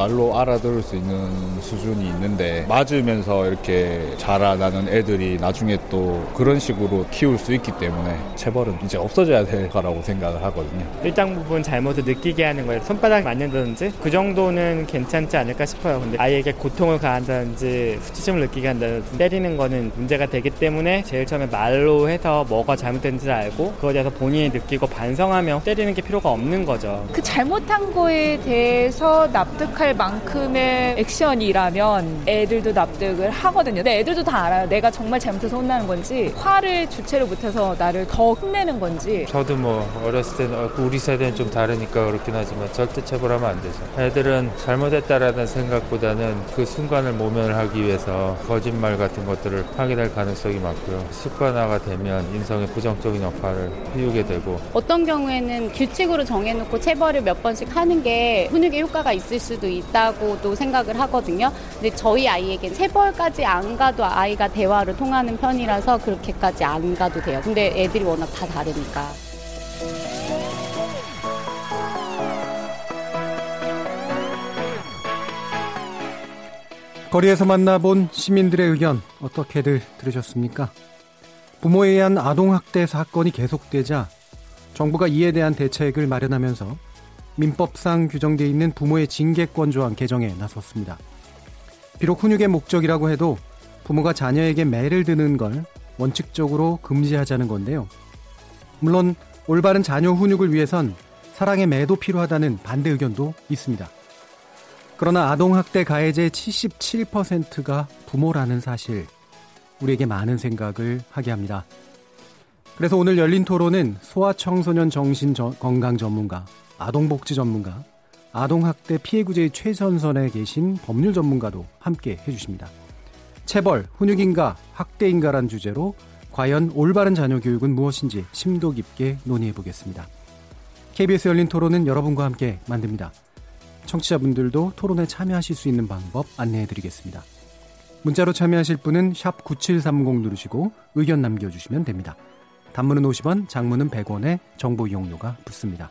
말로 알아들을 수 있는 수준이 있는데 맞으면서 이렇게 자라나는 애들이 나중에 또 그런 식으로 키울 수 있기 때문에 체벌은 이제 없어져야 될 거라고 생각을 하거든요. 일정 부분 잘못을 느끼게 하는 거예요. 손바닥 맞는다든지 그 정도는 괜찮지 않을까 싶어요. 근데 아이에게 고통을 가한다든지 수치심을 느끼게 한다든지 때리는 거는 문제가 되기 때문에 제일 처음에 말로 해서 뭐가 잘못된지를 알고 그거에 대해서 본인이 느끼고 반성하며 때리는 게 필요가 없는 거죠. 그 잘못한 거에 대해서 납득 납득 할 만큼의 액션이라면 애들도 납득을 하거든요. 근데 애들도 다 알아요. 내가 정말 잘못해서 혼나는 건지 화를 주체를 못해서 나를 더 혼내는 건지. 저도 뭐 어렸을 때는 어, 우리 세대는 좀 다르니까 그렇긴 하지만 절대 체벌하면 안 되죠. 애들은 잘못했다라는 생각보다는 그 순간을 모면하기 위해서 거짓말 같은 것들을 하게 될 가능성이 많고요. 습관화가 되면 인성에 부정적인 역할을 피우게 되고 어떤 경우에는 규칙으로 정해놓고 체벌을 몇 번씩 하는 게 훈육의 효과가 있을 수도 있 다고도 생각을 하거든요. 근데 저희 아이에겐 체벌까지 안 가도 아이가 대화를 통하는 편이라서 그렇게까지 안 가도 돼요. 근데 애들이 워낙 다 다르니까. 거리에서 만나본 시민들의 의견 어떻게들 들으셨습니까? 부모에 의한 아동학대 사건이 계속되자 정부가 이에 대한 대책을 마련하면서 민법상 규정되어 있는 부모의 징계권 조항 개정에 나섰습니다. 비록 훈육의 목적이라고 해도 부모가 자녀에게 매를 드는 걸 원칙적으로 금지하자는 건데요. 물론 올바른 자녀 훈육을 위해선 사랑의 매도 필요하다는 반대 의견도 있습니다. 그러나 아동학대 가해자의 77%가 부모라는 사실, 우리에게 많은 생각을 하게 합니다. 그래서 오늘 열린 토론은 소아청소년 정신건강 전문가 아동복지 전문가, 아동학대 피해구제의 최전선에 계신 법률 전문가도 함께 해주십니다. 체벌, 훈육인가, 학대인가란 주제로 과연 올바른 자녀 교육은 무엇인지 심도 깊게 논의해 보겠습니다. KBS 열린 토론은 여러분과 함께 만듭니다. 청취자분들도 토론에 참여하실 수 있는 방법 안내해 드리겠습니다. 문자로 참여하실 분은 9730 누르시고 의견 남겨주시면 됩니다. 단문은 50원, 장문은 100원에 정보 이용료가 붙습니다.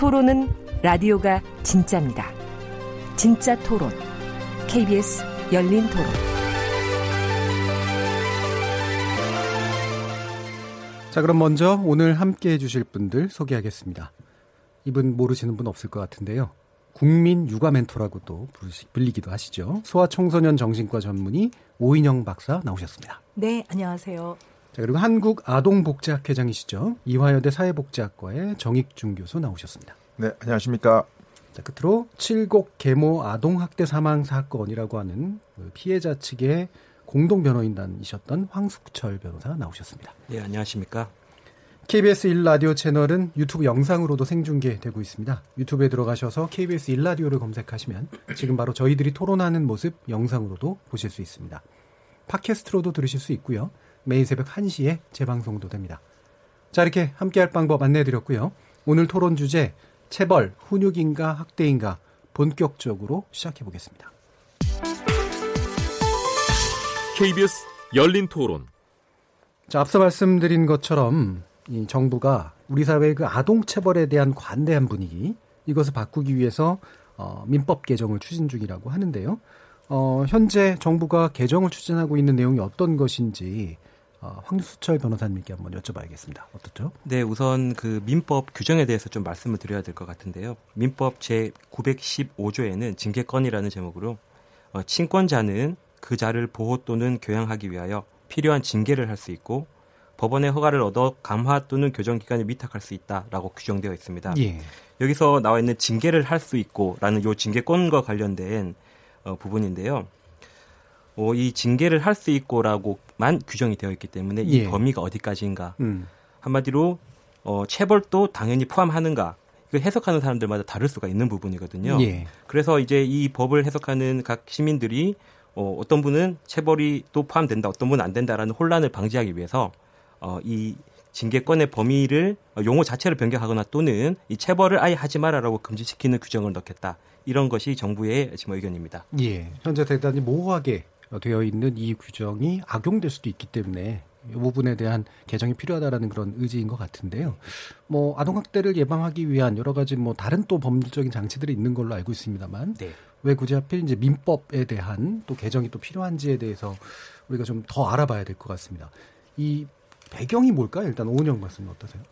토론은 라디오가 진짜입니다. 진짜 토론. KBS 열린 토론. 자, 그럼 먼저 오늘 함께 해주실 분들 소개하겠습니다. 이분 모르시는 분 없을 것 같은데요. 국민 육아 멘토라고도 불리기도 하시죠. 소아청소년 정신과 전문의 오인영 박사 나오셨습니다. 네, 안녕하세요. 자, 그리고 한국 아동복지학회장이시죠. 이화여대 사회복지학과의 정익준 교수 나오셨습니다. 네, 안녕하십니까. 자, 끝으로 칠곡 계모 아동학대 사망 사건이라고 하는 그 피해자 측의 공동 변호인단이셨던 황숙철 변호사 나오셨습니다. 네, 안녕하십니까. KBS 1라디오 채널은 유튜브 영상으로도 생중계되고 있습니다. 유튜브에 들어가셔서 KBS 1라디오를 검색하시면 지금 바로 저희들이 토론하는 모습 영상으로도 보실 수 있습니다. 팟캐스트로도 들으실 수 있고요. 매일 새벽 1시에 재방송도 됩니다. 자, 이렇게 함께할 방법 안내해드렸고요. 오늘 토론 주제, 체벌, 훈육인가 학대인가 본격적으로 시작해 보겠습니다. KBS 열린 토론. 자, 앞서 말씀드린 것처럼 이 정부가 우리 사회의 그 아동 체벌에 대한 관대한 분위기 이것을 바꾸기 위해서 어, 민법 개정을 추진 중이라고 하는데요. 어, 현재 정부가 개정을 추진하고 있는 내용이 어떤 것인지 어, 황수철 변호사님께 한번 여쭤봐야겠습니다. 어떻죠? 네, 우선 그 민법 규정에 대해서 좀 말씀을 드려야 될 것 같은데요. 민법 제 915조에는 징계권이라는 제목으로 어, 친권자는 그 자를 보호 또는 교양하기 위하여 필요한 징계를 할 수 있고 법원의 허가를 얻어 감화 또는 교정 기간을 위탁할 수 있다라고 규정되어 있습니다. 예. 여기서 나와 있는 징계를 할 수 있고라는 요 징계권과 관련된 어, 부분인데요. 어, 이 징계를 할 수 있고라고만 규정이 되어 있기 때문에 이 예. 범위가 어디까지인가 음. 한마디로 어, 체벌도 당연히 포함하는가 이거 해석하는 사람들마다 다를 수가 있는 부분이거든요. 예. 그래서 이제 이 법을 해석하는 각 시민들이 어, 어떤 분은 체벌이 또 포함된다, 어떤 분은 안 된다라는 혼란을 방지하기 위해서 어, 이 징계권의 범위를 어, 용어 자체를 변경하거나 또는 이 체벌을 아예 하지 마라라고 금지시키는 규정을 넣겠다. 이런 것이 정부의 지금 의견입니다. 예. 현재 대단히 모호하게 되어 있는 이 규정이 악용될 수도 있기 때문에 이 부분에 대한 개정이 필요하다라는 그런 의지인 것 같은데요. 뭐 아동학대를 예방하기 위한 여러 가지 뭐 다른 또 법률적인 장치들이 있는 걸로 알고 있습니다만 네. 왜 굳이 하필 이제 민법에 대한 또 개정이 또 필요한지에 대해서 우리가 좀 더 알아봐야 될 것 같습니다. 이 배경이 뭘까요? 일단 오은영 말씀 어떠세요?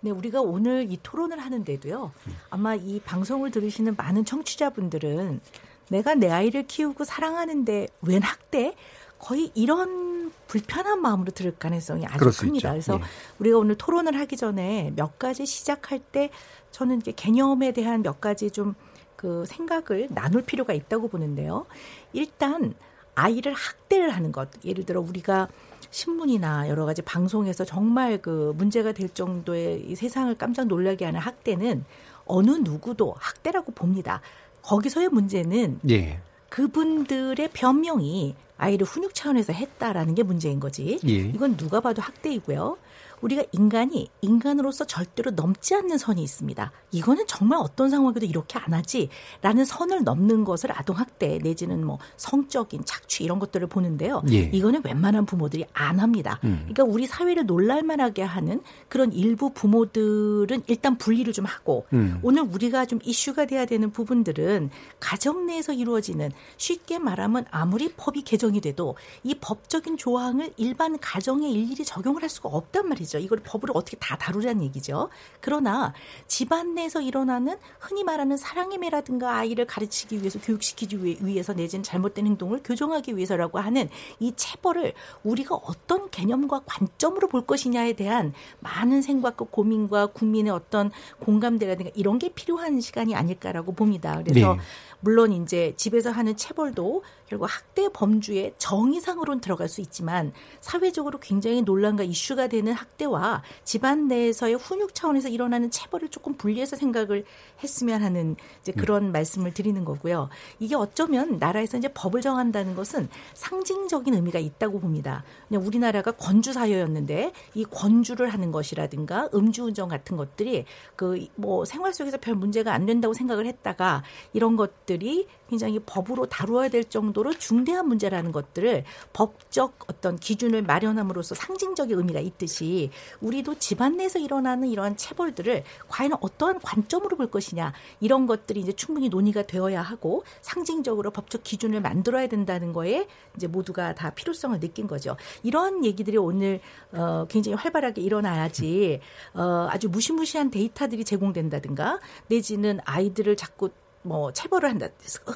네, 우리가 오늘 이 토론을 하는데도요. 아마 이 방송을 들으시는 많은 청취자분들은 내가 내 아이를 키우고 사랑하는데 웬 학대? 거의 이런 불편한 마음으로 들을 가능성이 아주 큽니다. 있죠. 그래서 예. 우리가 오늘 토론을 하기 전에 몇 가지 시작할 때 저는 이게 개념에 대한 몇 가지 좀 그 생각을 나눌 필요가 있다고 보는데요. 일단 아이를 학대를 하는 것. 예를 들어 우리가 신문이나 여러 가지 방송에서 정말 그 문제가 될 정도의 이 세상을 깜짝 놀라게 하는 학대는 어느 누구도 학대라고 봅니다. 거기서의 문제는 예. 그분들의 변명이 아이를 훈육 차원에서 했다라는 게 문제인 거지. 예. 이건 누가 봐도 학대이고요. 우리가 인간이 인간으로서 절대로 넘지 않는 선이 있습니다. 이거는 정말 어떤 상황에도 이렇게 안 하지라는 선을 넘는 것을 아동학대 내지는 뭐 성적인 착취 이런 것들을 보는데요. 예. 이거는 웬만한 부모들이 안 합니다. 음. 그러니까 우리 사회를 놀랄만하게 하는 그런 일부 부모들은 일단 분리를 좀 하고 음. 오늘 우리가 좀 이슈가 돼야 되는 부분들은 가정 내에서 이루어지는 쉽게 말하면 아무리 법이 개정이 돼도 이 법적인 조항을 일반 가정에 일일이 적용을 할 수가 없단 말이죠. 이걸 법으로 어떻게 다 다루라는 얘기죠. 그러나 집안 내에서 일어나는 흔히 말하는 사랑의 매라든가 아이를 가르치기 위해서 교육시키기 위- 위해서 내지는 잘못된 행동을 교정하기 위해서라고 하는 이 체벌을 우리가 어떤 개념과 관점으로 볼 것이냐에 대한 많은 생각과 고민과 국민의 어떤 공감대라든가 이런 게 필요한 시간이 아닐까라고 봅니다. 그래서 네. 물론 이제 집에서 하는 체벌도 결국 학대 범주의 정의상으로는 들어갈 수 있지만 사회적으로 굉장히 논란과 이슈가 되는 학대와 집안 내에서의 훈육 차원에서 일어나는 체벌을 조금 분리해서 생각을 했으면 하는 이제 그런 말씀을 드리는 거고요. 이게 어쩌면 나라에서 이제 법을 정한다는 것은 상징적인 의미가 있다고 봅니다. 그냥 우리나라가 권주 사회였는데 이 권주를 하는 것이라든가 음주운전 같은 것들이 그 뭐 생활 속에서 별 문제가 안 된다고 생각을 했다가 이런 것들이 굉장히 법으로 다루어야 될 정도 로 중대한 문제라는 것들을 법적 어떤 기준을 마련함으로써 상징적인 의미가 있듯이 우리도 집안 내에서 일어나는 이러한 체벌들을 과연 어떠한 관점으로 볼 것이냐 이런 것들이 이제 충분히 논의가 되어야 하고 상징적으로 법적 기준을 만들어야 된다는 거에 이제 모두가 다 필요성을 느낀 거죠. 이러한 얘기들이 오늘 어, 굉장히 활발하게 일어나야지 어, 아주 무시무시한 데이터들이 제공된다든가 내지는 아이들을 자꾸 뭐 체벌을 한다.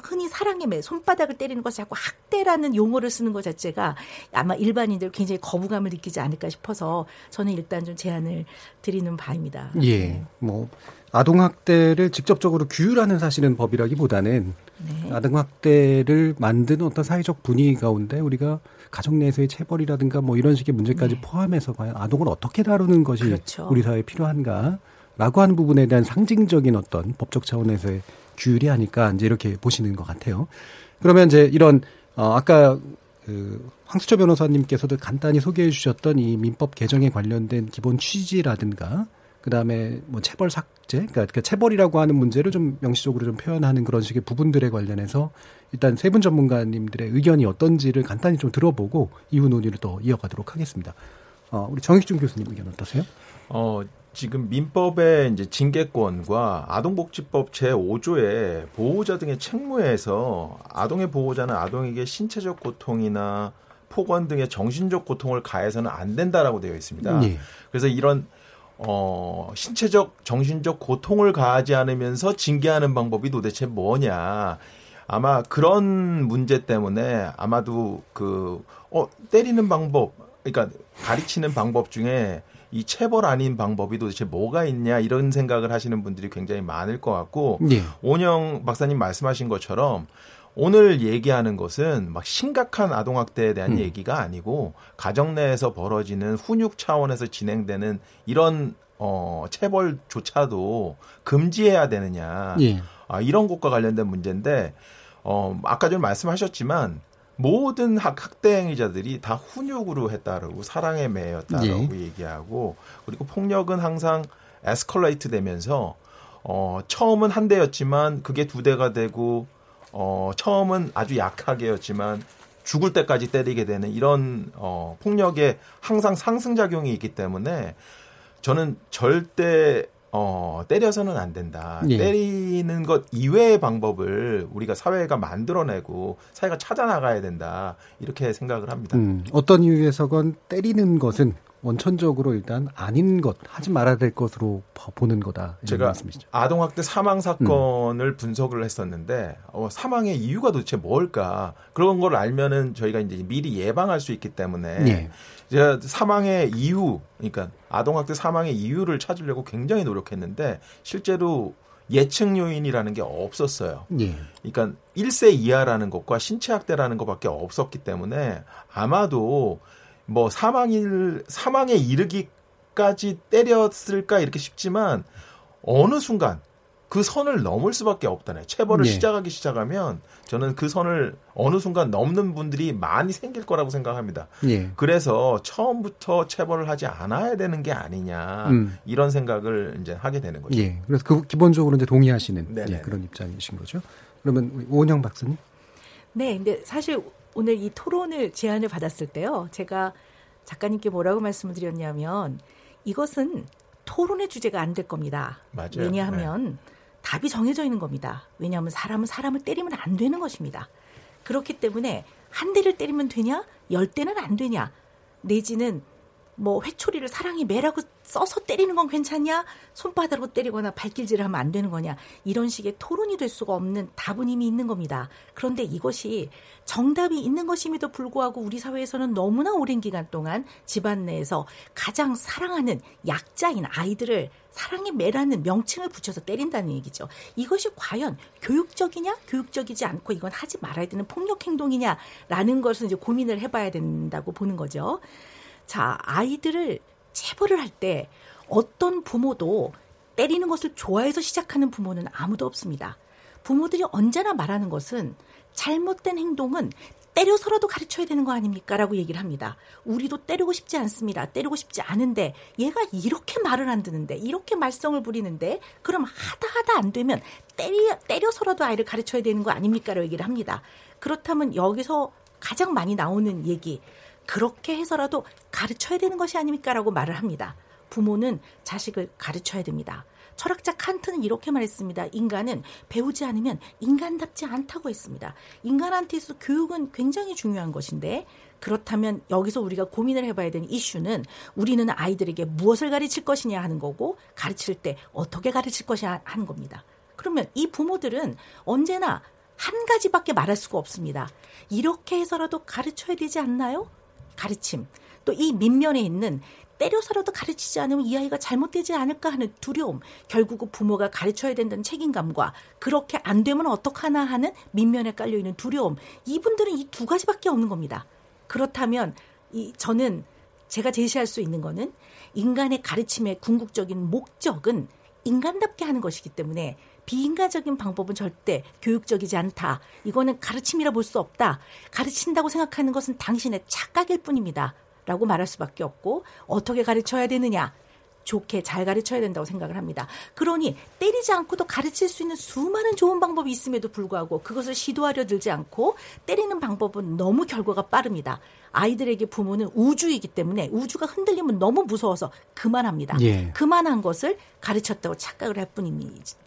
흔히 사랑의 매, 손바닥을 때리는 것을 자꾸 학대라는 용어를 쓰는 것 자체가 아마 일반인들 굉장히 거부감을 느끼지 않을까 싶어서 저는 일단 좀 제안을 드리는 바입니다. 예. 뭐 아동 학대를 직접적으로 규율하는 사실은 법이라기보다는 네. 아동 학대를 만드는 어떤 사회적 분위기 가운데 우리가 가정 내에서의 체벌이라든가 뭐 이런 식의 문제까지 네. 포함해서 과연 아동을 어떻게 다루는 것이 그렇죠. 우리 사회에 필요한가라고 하는 부분에 대한 상징적인 어떤 법적 차원에서의 규율이 아닐까 이제 이렇게 보시는 것 같아요. 그러면 이제 이런 어 아까 그 황수철 변호사님께서도 간단히 소개해 주셨던 이 민법 개정에 관련된 기본 취지라든가 그다음에 뭐 체벌 삭제 그러니까 그 체벌이라고 하는 문제를 좀 명시적으로 좀 표현하는 그런 식의 부분들에 관련해서 일단 세 분 전문가님들의 의견이 어떤지를 간단히 좀 들어보고 이후 논의를 또 이어가도록 하겠습니다. 어, 우리 정익준 교수님 의견 어떠세요? 어, 지금 민법의 이제 징계권과 아동복지법 제5조에 보호자 등의 책무에서 아동의 보호자는 아동에게 신체적 고통이나 폭언 등의 정신적 고통을 가해서는 안 된다라고 되어 있습니다. 예. 그래서 이런 어, 신체적, 정신적 고통을 가하지 않으면서 징계하는 방법이 도대체 뭐냐. 아마 그런 문제 때문에 아마도 그, 어, 때리는 방법, 그러니까 가르치는 방법 중에 이 체벌 아닌 방법이 도대체 뭐가 있냐 이런 생각을 하시는 분들이 굉장히 많을 것 같고 예. 오영 박사님 말씀하신 것처럼 오늘 얘기하는 것은 막 심각한 아동학대에 대한 음. 얘기가 아니고 가정 내에서 벌어지는 훈육 차원에서 진행되는 이런 어 체벌조차도 금지해야 되느냐 예. 아, 이런 것과 관련된 문제인데 어 아까 좀 말씀하셨지만 모든 학, 학대 행위자들이 다 훈육으로 했다라고 사랑에 매였다라고 예. 얘기하고 그리고 폭력은 항상 에스컬레이트 되면서 어 처음은 한 대였지만 그게 두 대가 되고 어 처음은 아주 약하게였지만 죽을 때까지 때리게 되는 이런 어 폭력에 항상 상승 작용이 있기 때문에 저는 절대 어 때려서는 안 된다. 예. 때리는 것 이외의 방법을 우리가 사회가 만들어내고 사회가 찾아 나가야 된다. 이렇게 생각을 합니다. 음, 어떤 이유에서건 때리는 것은 원천적으로 일단 아닌 것, 하지 말아야 될 것으로 봐- 보는 거다. 제가 말씀이시죠. 아동학대 사망 사건을 분석을 했었는데 어, 사망의 이유가 도대체 뭘까 그런 걸 알면은 저희가 이제 미리 예방할 수 있기 때문에 예. 제가 사망의 이유 그러니까 아동학대 사망의 이유를 찾으려고 굉장히 노력했는데 실제로 예측 요인이라는 게 없었어요. 예. 그러니까 1세 이하라는 것과 신체 학대라는 것밖에 없었기 때문에 아마도 뭐 사망일 사망에 이르기까지 때렸을까 이렇게 싶지만 어느 순간 그 선을 넘을 수밖에 없다네. 체벌을 네. 시작하기 시작하면 저는 그 선을 어느 순간 넘는 분들이 많이 생길 거라고 생각합니다. 예. 그래서 처음부터 체벌을 하지 않아야 되는 게 아니냐 음. 이런 생각을 이제 하게 되는 거죠. 예. 그래서 그 기본적으로 이제 동의하시는. 예, 그런 입장이신 거죠. 그러면 오은영 박사님. 네, 근데 사실 오늘 이 토론을 제안을 받았을 때요, 제가 작가님께 뭐라고 말씀을 드렸냐면 이것은 토론의 주제가 안 될 겁니다. 맞아요. 왜냐하면 답이 정해져 있는 겁니다. 왜냐하면 사람은 사람을 때리면 안 되는 것입니다. 그렇기 때문에 한 대를 때리면 되냐, 열 대는 안 되냐, 내지는 뭐 회초리를 사랑이 매라고 써서 때리는 건 괜찮냐? 손바닥으로 때리거나 발길질을 하면 안 되는 거냐? 이런 식의 토론이 될 수가 없는 답은 이미 있는 겁니다. 그런데 이것이 정답이 있는 것임에도 불구하고 우리 사회에서는 너무나 오랜 기간 동안 집안 내에서 가장 사랑하는 약자인 아이들을 사랑의 매라는 명칭을 붙여서 때린다는 얘기죠. 이것이 과연 교육적이냐, 교육적이지 않고 이건 하지 말아야 되는 폭력 행동이냐라는 것을 이제 고민을 해봐야 된다고 보는 거죠. 자, 아이들을 체벌을 할 때 어떤 부모도 때리는 것을 좋아해서 시작하는 부모는 아무도 없습니다. 부모들이 언제나 말하는 것은 잘못된 행동은 때려서라도 가르쳐야 되는 거 아닙니까? 라고 얘기를 합니다. 우리도 때리고 싶지 않습니다. 때리고 싶지 않은데 얘가 이렇게 말을 안 듣는데 이렇게 말썽을 부리는데 그럼 하다 하다 안 되면 때려, 때려서라도 아이를 가르쳐야 되는 거 아닙니까? 라고 얘기를 합니다. 그렇다면 여기서 가장 많이 나오는 얘기 그렇게 해서라도 가르쳐야 되는 것이 아닙니까? 라고 말을 합니다. 부모는 자식을 가르쳐야 됩니다. 철학자 칸트는 이렇게 말했습니다. 인간은 배우지 않으면 인간답지 않다고 했습니다. 인간한테 있어 교육은 굉장히 중요한 것인데 그렇다면 여기서 우리가 고민을 해봐야 되는 이슈는 우리는 아이들에게 무엇을 가르칠 것이냐 하는 거고 가르칠 때 어떻게 가르칠 것이냐 하는 겁니다. 그러면 이 부모들은 언제나 한 가지밖에 말할 수가 없습니다. 이렇게 해서라도 가르쳐야 되지 않나요? 가르침. 또 이 밑면에 있는 때려서라도 가르치지 않으면 이 아이가 잘못되지 않을까 하는 두려움. 결국은 부모가 가르쳐야 된다는 책임감과 그렇게 안 되면 어떡하나 하는 밑면에 깔려있는 두려움. 이분들은 이 두 가지밖에 없는 겁니다. 그렇다면 이 저는 제가 제시할 수 있는 거는 인간의 가르침의 궁극적인 목적은 인간답게 하는 것이기 때문에 비인간적인 방법은 절대 교육적이지 않다. 이거는 가르침이라 볼 수 없다. 가르친다고 생각하는 것은 당신의 착각일 뿐입니다. 라고 말할 수밖에 없고 어떻게 가르쳐야 되느냐? 좋게 잘 가르쳐야 된다고 생각을 합니다. 그러니 때리지 않고도 가르칠 수 있는 수많은 좋은 방법이 있음에도 불구하고 그것을 시도하려 들지 않고 때리는 방법은 너무 결과가 빠릅니다. 아이들에게 부모는 우주이기 때문에 우주가 흔들리면 너무 무서워서 그만합니다. 예. 그만한 것을 가르쳤다고 착각을 할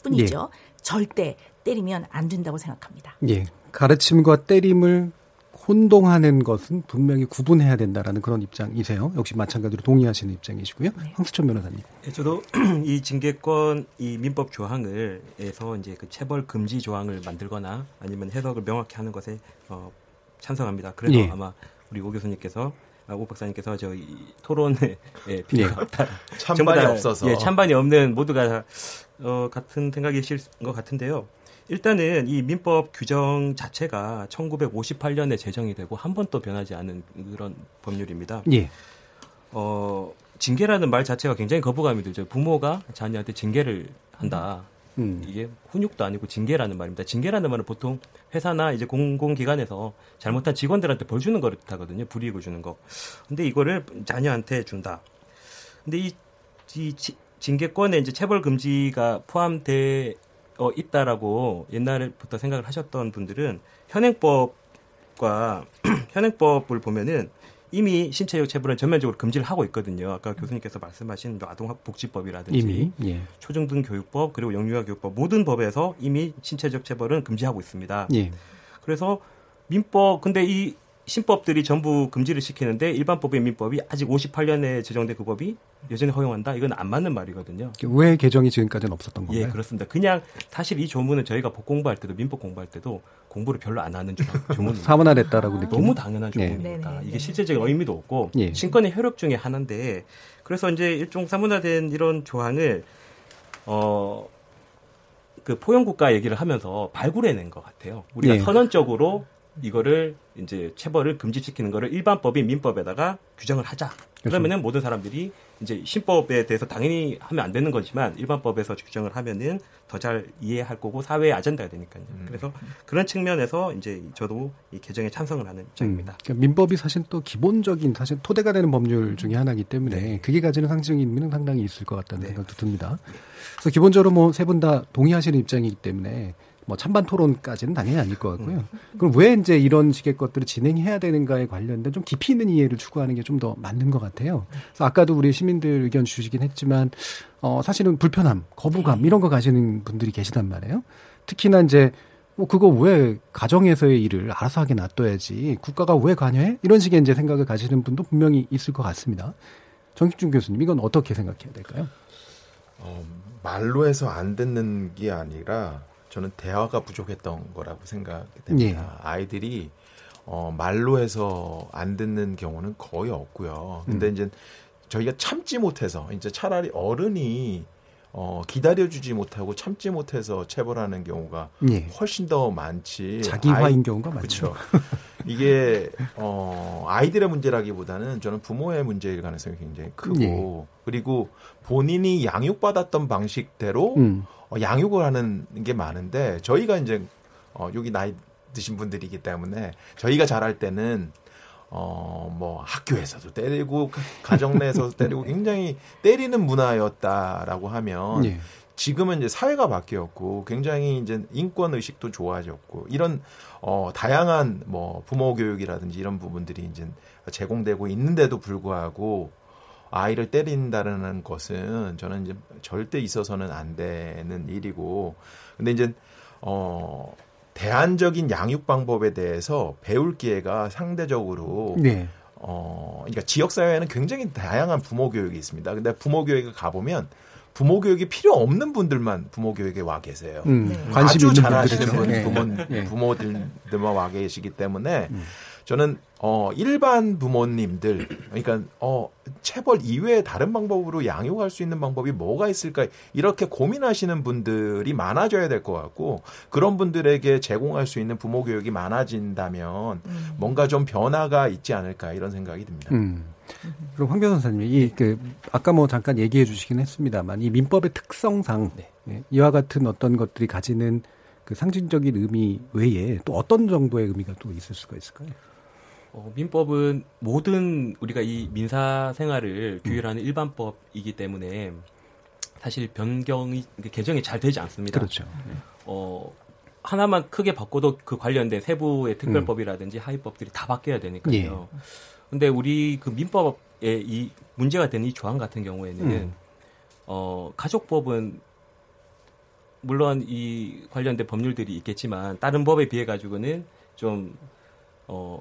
뿐이죠. 절대 때리면 안 된다고 생각합니다. 예. 가르침과 때림을 혼동하는 것은 분명히 구분해야 된다라는 그런 입장이세요. 역시 마찬가지로 동의하시는 입장이시고요. 황수천 변호사님. 예, 저도 이 징계권 이 민법 조항을 에서 이제 그 체벌 금지 조항을 만들거나 아니면 해석을 명확히 하는 것에 어, 찬성합니다. 그래서 예. 아마 우리 오 교수님께서 아, 오 박사님께서 저 이 토론에 예, 필요가 예. 없다. 찬반이 전부 다, 없어서. 예, 찬반이 없는 모두가 다, 어, 같은 생각이실 것 같은데요. 일단은 이 민법 규정 자체가 1958년에 제정이 되고 한 번도 변하지 않은 그런 법률입니다. 예. 어, 징계라는 말 자체가 굉장히 거부감이 들죠. 부모가 자녀한테 징계를 한다. 음. 이게 훈육도 아니고 징계라는 말입니다. 징계라는 말은 보통 회사나 이제 공공기관에서 잘못한 직원들한테 벌 주는 거를 뜻하거든요. 불이익을 주는 거. 근데 이거를 자녀한테 준다. 근데 이, 이 지- 징계권에 이제 체벌 금지가 포함돼 어, 있다라고 옛날부터 생각을 하셨던 분들은 현행법과 현행법을 보면은 이미 신체적 체벌은 전면적으로 금지를 하고 있거든요. 아까 교수님께서 말씀하신 뭐 아동복지법이라든지 이미 예. 초중등교육법 그리고 영유아교육법 모든 법에서 이미 신체적 체벌은 금지하고 있습니다. 예. 그래서 민법 근데 이 신법들이 전부 금지를 시키는데 일반법의 민법이 아직 58년에 제정된 그 법이 여전히 허용한다. 이건 안 맞는 말이거든요. 왜 개정이 지금까지는 없었던 건가요? 예, 그렇습니다. 그냥 사실 이 조문은 저희가 법 공부할 때도 민법 공부할 때도 공부를 별로 안 하는 조- 조문입니다. 사문화됐다라고 느끼는 너무 당연한 예. 조문이니까 이게 실제적인 의미도 없고 예. 신권의 효력 중에 하나인데 그래서 이제 일종 사문화된 이런 조항을 어. 그 포용국가 얘기를 하면서 발굴해낸 것 같아요. 우리가 예. 선언적으로 이거를 이제 체벌을 금지시키는 거를 일반법인 민법에다가 규정을 하자. 그러면은 모든 사람들이 이제 신법에 대해서 당연히 하면 안 되는 거지만 일반법에서 규정을 하면은 더 잘 이해할 거고 사회의 아젠다가 되니까요. 그래서 그런 측면에서 이제 저도 이 개정에 찬성을 하는 입장입니다. 음, 그러니까 민법이 사실 또 기본적인 사실 토대가 되는 법률 중에 하나이기 때문에 네. 그게 가지는 상징 의미는 상당히 있을 것 같다는 생각도 듭니다. 그래서 기본적으로 뭐 세 분 다 동의하시는 입장이기 때문에 뭐 찬반 토론까지는 당연히 아닐 것 같고요. 음. 그럼 왜 이제 이런 식의 것들을 진행해야 되는가에 관련된 좀 깊이 있는 이해를 추구하는 게 좀 더 맞는 것 같아요. 그래서 아까도 우리 시민들 의견 주시긴 했지만 어 사실은 불편함, 거부감 이런 거 가지는 분들이 계시단 말이에요. 특히나 이제 뭐 그거 왜 가정에서의 일을 알아서 하게 놔둬야지 국가가 왜 관여해? 이런 식의 이제 생각을 가지는 분도 분명히 있을 것 같습니다. 정익준 교수님 이건 어떻게 생각해야 될까요? 어, 말로 해서 안 듣는 게 아니라 저는 대화가 부족했던 거라고 생각이 됩니다. 아이들이 어, 말로 해서 안 듣는 경우는 거의 없고요. 근데 음. 이제 저희가 참지 못해서 이제 차라리 어른이 어, 기다려주지 못하고 참지 못해서 체벌하는 경우가 예. 훨씬 더 많지. 자기화인 경우가 많죠. 그렇죠. 이게 어, 아이들의 문제라기보다는 저는 부모의 문제일 가능성이 굉장히 크고 예. 그리고 본인이 양육받았던 방식대로 음. 어, 양육을 하는 게 많은데 저희가 이제 어, 여기 나이 드신 분들이기 때문에 저희가 자랄 때는 어, 뭐 학교에서도 때리고 가- 가정 내에서도 때리고 굉장히 때리는 문화였다라고 하면 예. 지금은 이제 사회가 바뀌었고 굉장히 이제 인권 의식도 좋아졌고 이런 어 다양한 뭐 부모 교육이라든지 이런 부분들이 이제 제공되고 있는데도 불구하고 아이를 때린다는 것은 저는 이제 절대 있어서는 안 되는 일이고 근데 이제 어 대안적인 양육 방법에 대해서 배울 기회가 상대적으로 네. 어, 그러니까 지역 사회에는 굉장히 다양한 부모 교육이 있습니다. 근데 부모 교육에 가 보면 부모 교육이 필요 없는 분들만 부모 교육에 와 계세요. 음, 네. 관심이 아주 있는 잘하시는 분, 분들이죠. 부모, 예. 예. 부모들만 와 계시기 때문에 음. 저는 어 일반 부모님들 그러니까 어 체벌 이외에 다른 방법으로 양육할 수 있는 방법이 뭐가 있을까 이렇게 고민하시는 분들이 많아져야 될 것 같고 그런 분들에게 제공할 수 있는 부모 교육이 많아진다면 뭔가 좀 변화가 있지 않을까 이런 생각이 듭니다. 음. 그럼 황 변호사님이 이그 아까 뭐 잠깐 얘기해 주시긴 했습니다만 이 민법의 특성상 예, 이와 같은 어떤 것들이 가지는 그 상징적인 의미 외에 또 어떤 정도의 의미가 또 있을 수가 있을까요? 어, 민법은 모든 우리가 이 민사 생활을 규율하는 일반법이기 때문에 사실 변경이 개정이 잘 되지 않습니다. 그렇죠. 어, 하나만 크게 바꿔도 그 관련된 세부의 특별법이라든지 하위법들이 다 바뀌어야 되니까요. 예. 근데 우리 그 민법에 이 문제가 되는 이 조항 같은 경우에는 음. 어, 가족법은 물론 이 관련된 법률들이 있겠지만 다른 법에 비해 가지고는 좀 어,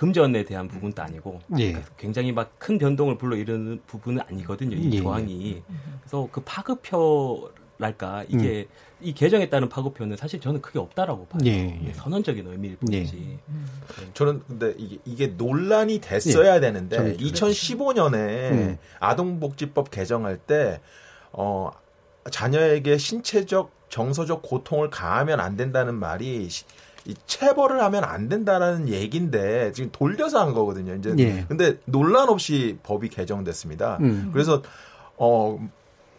금전에 대한 부분도 아니고 예. 굉장히 막 큰 변동을 불러일으는 부분은 아니거든요. 이 예. 조항이. 그래서 그 파급표랄까 이게 이 개정에 따른 파급표는 사실 저는 크게 없다라고 봐요. 예, 예. 선언적인 의미일 뿐이지. 저는 근데 이게, 이게 논란이 됐어야 예. 되는데 저는 2015년에 음. 아동복지법 개정할 때 어, 자녀에게 신체적 정서적 고통을 가하면 안 된다는 말이 시- 이 체벌을 하면 안 된다라는 얘기인데 지금 돌려서 한 거거든요. 이제 예. 근데 논란 없이 법이 개정됐습니다. 음. 그래서 어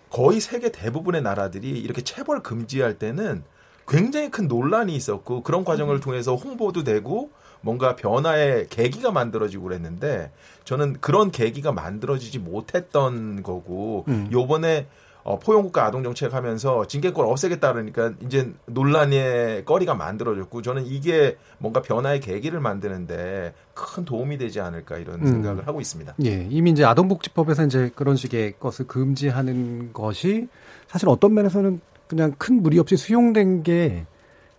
거의 세계 대부분의 나라들이 이렇게 체벌 금지할 때는 굉장히 큰 논란이 있었고 그런 과정을 통해서 홍보도 되고 뭔가 변화의 계기가 만들어지고 그랬는데 저는 그런 계기가 만들어지지 못했던 거고 음. 요번에 어, 포용국가 아동정책 하면서 징계권 없애겠다 그러니까 이제 논란의 거리가 만들어졌고 저는 이게 뭔가 변화의 계기를 만드는데 큰 도움이 되지 않을까 이런 음. 생각을 하고 있습니다. 예, 이미 이제 아동복지법에서 이제 그런 식의 것을 금지하는 것이 사실 어떤 면에서는 그냥 큰 무리 없이 수용된 게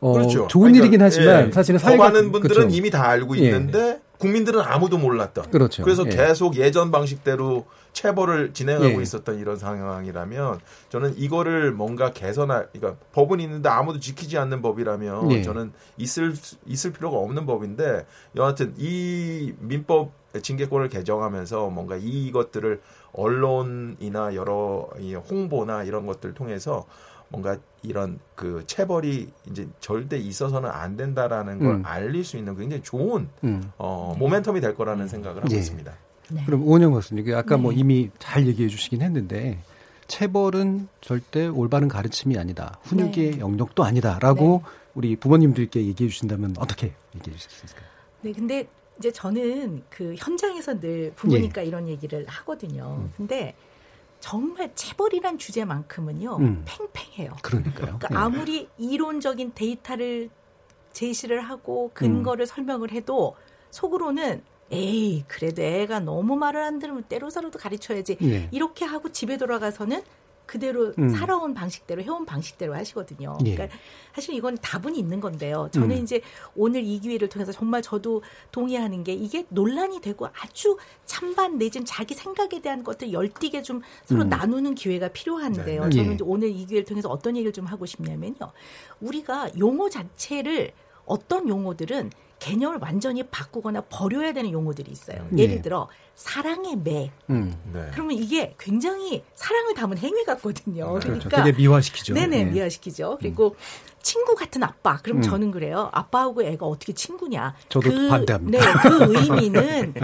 어, 그렇죠. 좋은 그러니까, 일이긴 하지만 예, 사실은 더 사회가 많은 분들은 그렇죠. 이미 다 알고 예. 있는데 국민들은 아무도 몰랐던. 그렇죠. 래서 예. 계속 예전 방식대로 체벌을 진행하고 예. 있었던 이런 상황이라면 저는 이거를 뭔가 개선할 그러니까 법은 있는데 아무도 지키지 않는 법이라면 예. 저는 있을 수- 있을 필요가 없는 법인데 여하튼 이 민법 징계권을 개정하면서 뭔가 이것들을 언론이나 여러 이 홍보나 이런 것들 을 통해서 뭔가 이런 그 체벌이 이제 절대 있어서는 안 된다라는 걸 음. 알릴 수 있는 굉장히 좋은 음. 어, 모멘텀이 될 거라는 생각을 하고 예. 있습니다. 그럼 오은영 교수님, 아까 뭐 네. 이미 잘 얘기해 주시긴 했는데 체벌은 절대 올바른 가르침이 아니다. 훈육의 네. 영역도 아니다라고 우리 부모님들께 얘기해 주신다면 어떻게 얘기해 주실 수 있을까요? 네, 근데 이제 저는 그 현장에서 늘 부모니까 이런 얘기를 하거든요. 근데 정말 체벌이란 주제만큼은요, 음. 팽팽해요. 그러니까요. 그러니까 예. 아무리 이론적인 데이터를 제시를 하고 근거를 설명을 해도 속으로는 에이 그래도 애가 너무 말을 안 들으면 때로서라도 가르쳐야지 예. 이렇게 하고 집에 돌아가서는 그대로 음. 살아온 방식대로 해온 방식대로 하시거든요. 예. 그러니까 사실 이건 다분히 있는 건데요. 저는 음. 이제 오늘 이 기회를 통해서 정말 저도 동의하는 게 이게 논란이 되고 아주 찬반 내지는 자기 생각에 대한 것들 열띠게 좀 서로 음. 나누는 기회가 필요한데요. 네. 저는 예. 이제 오늘 이 기회를 통해서 어떤 얘기를 좀 하고 싶냐면요. 우리가 용어 자체를 어떤 용어들은 개념을 완전히 바꾸거나 버려야 되는 용어들이 있어요. 예. 예를 들어 사랑의 매. 음. 네. 그러면 이게 굉장히 사랑을 담은 행위 같거든요. 그렇죠. 그러니까 되게 미화시키죠. 네네 예. 미화시키죠. 그리고 친구 같은 아빠. 그럼 음. 저는 그래요. 아빠하고 애가 어떻게 친구냐. 저도 그, 반대합니다. 네, 그 의미는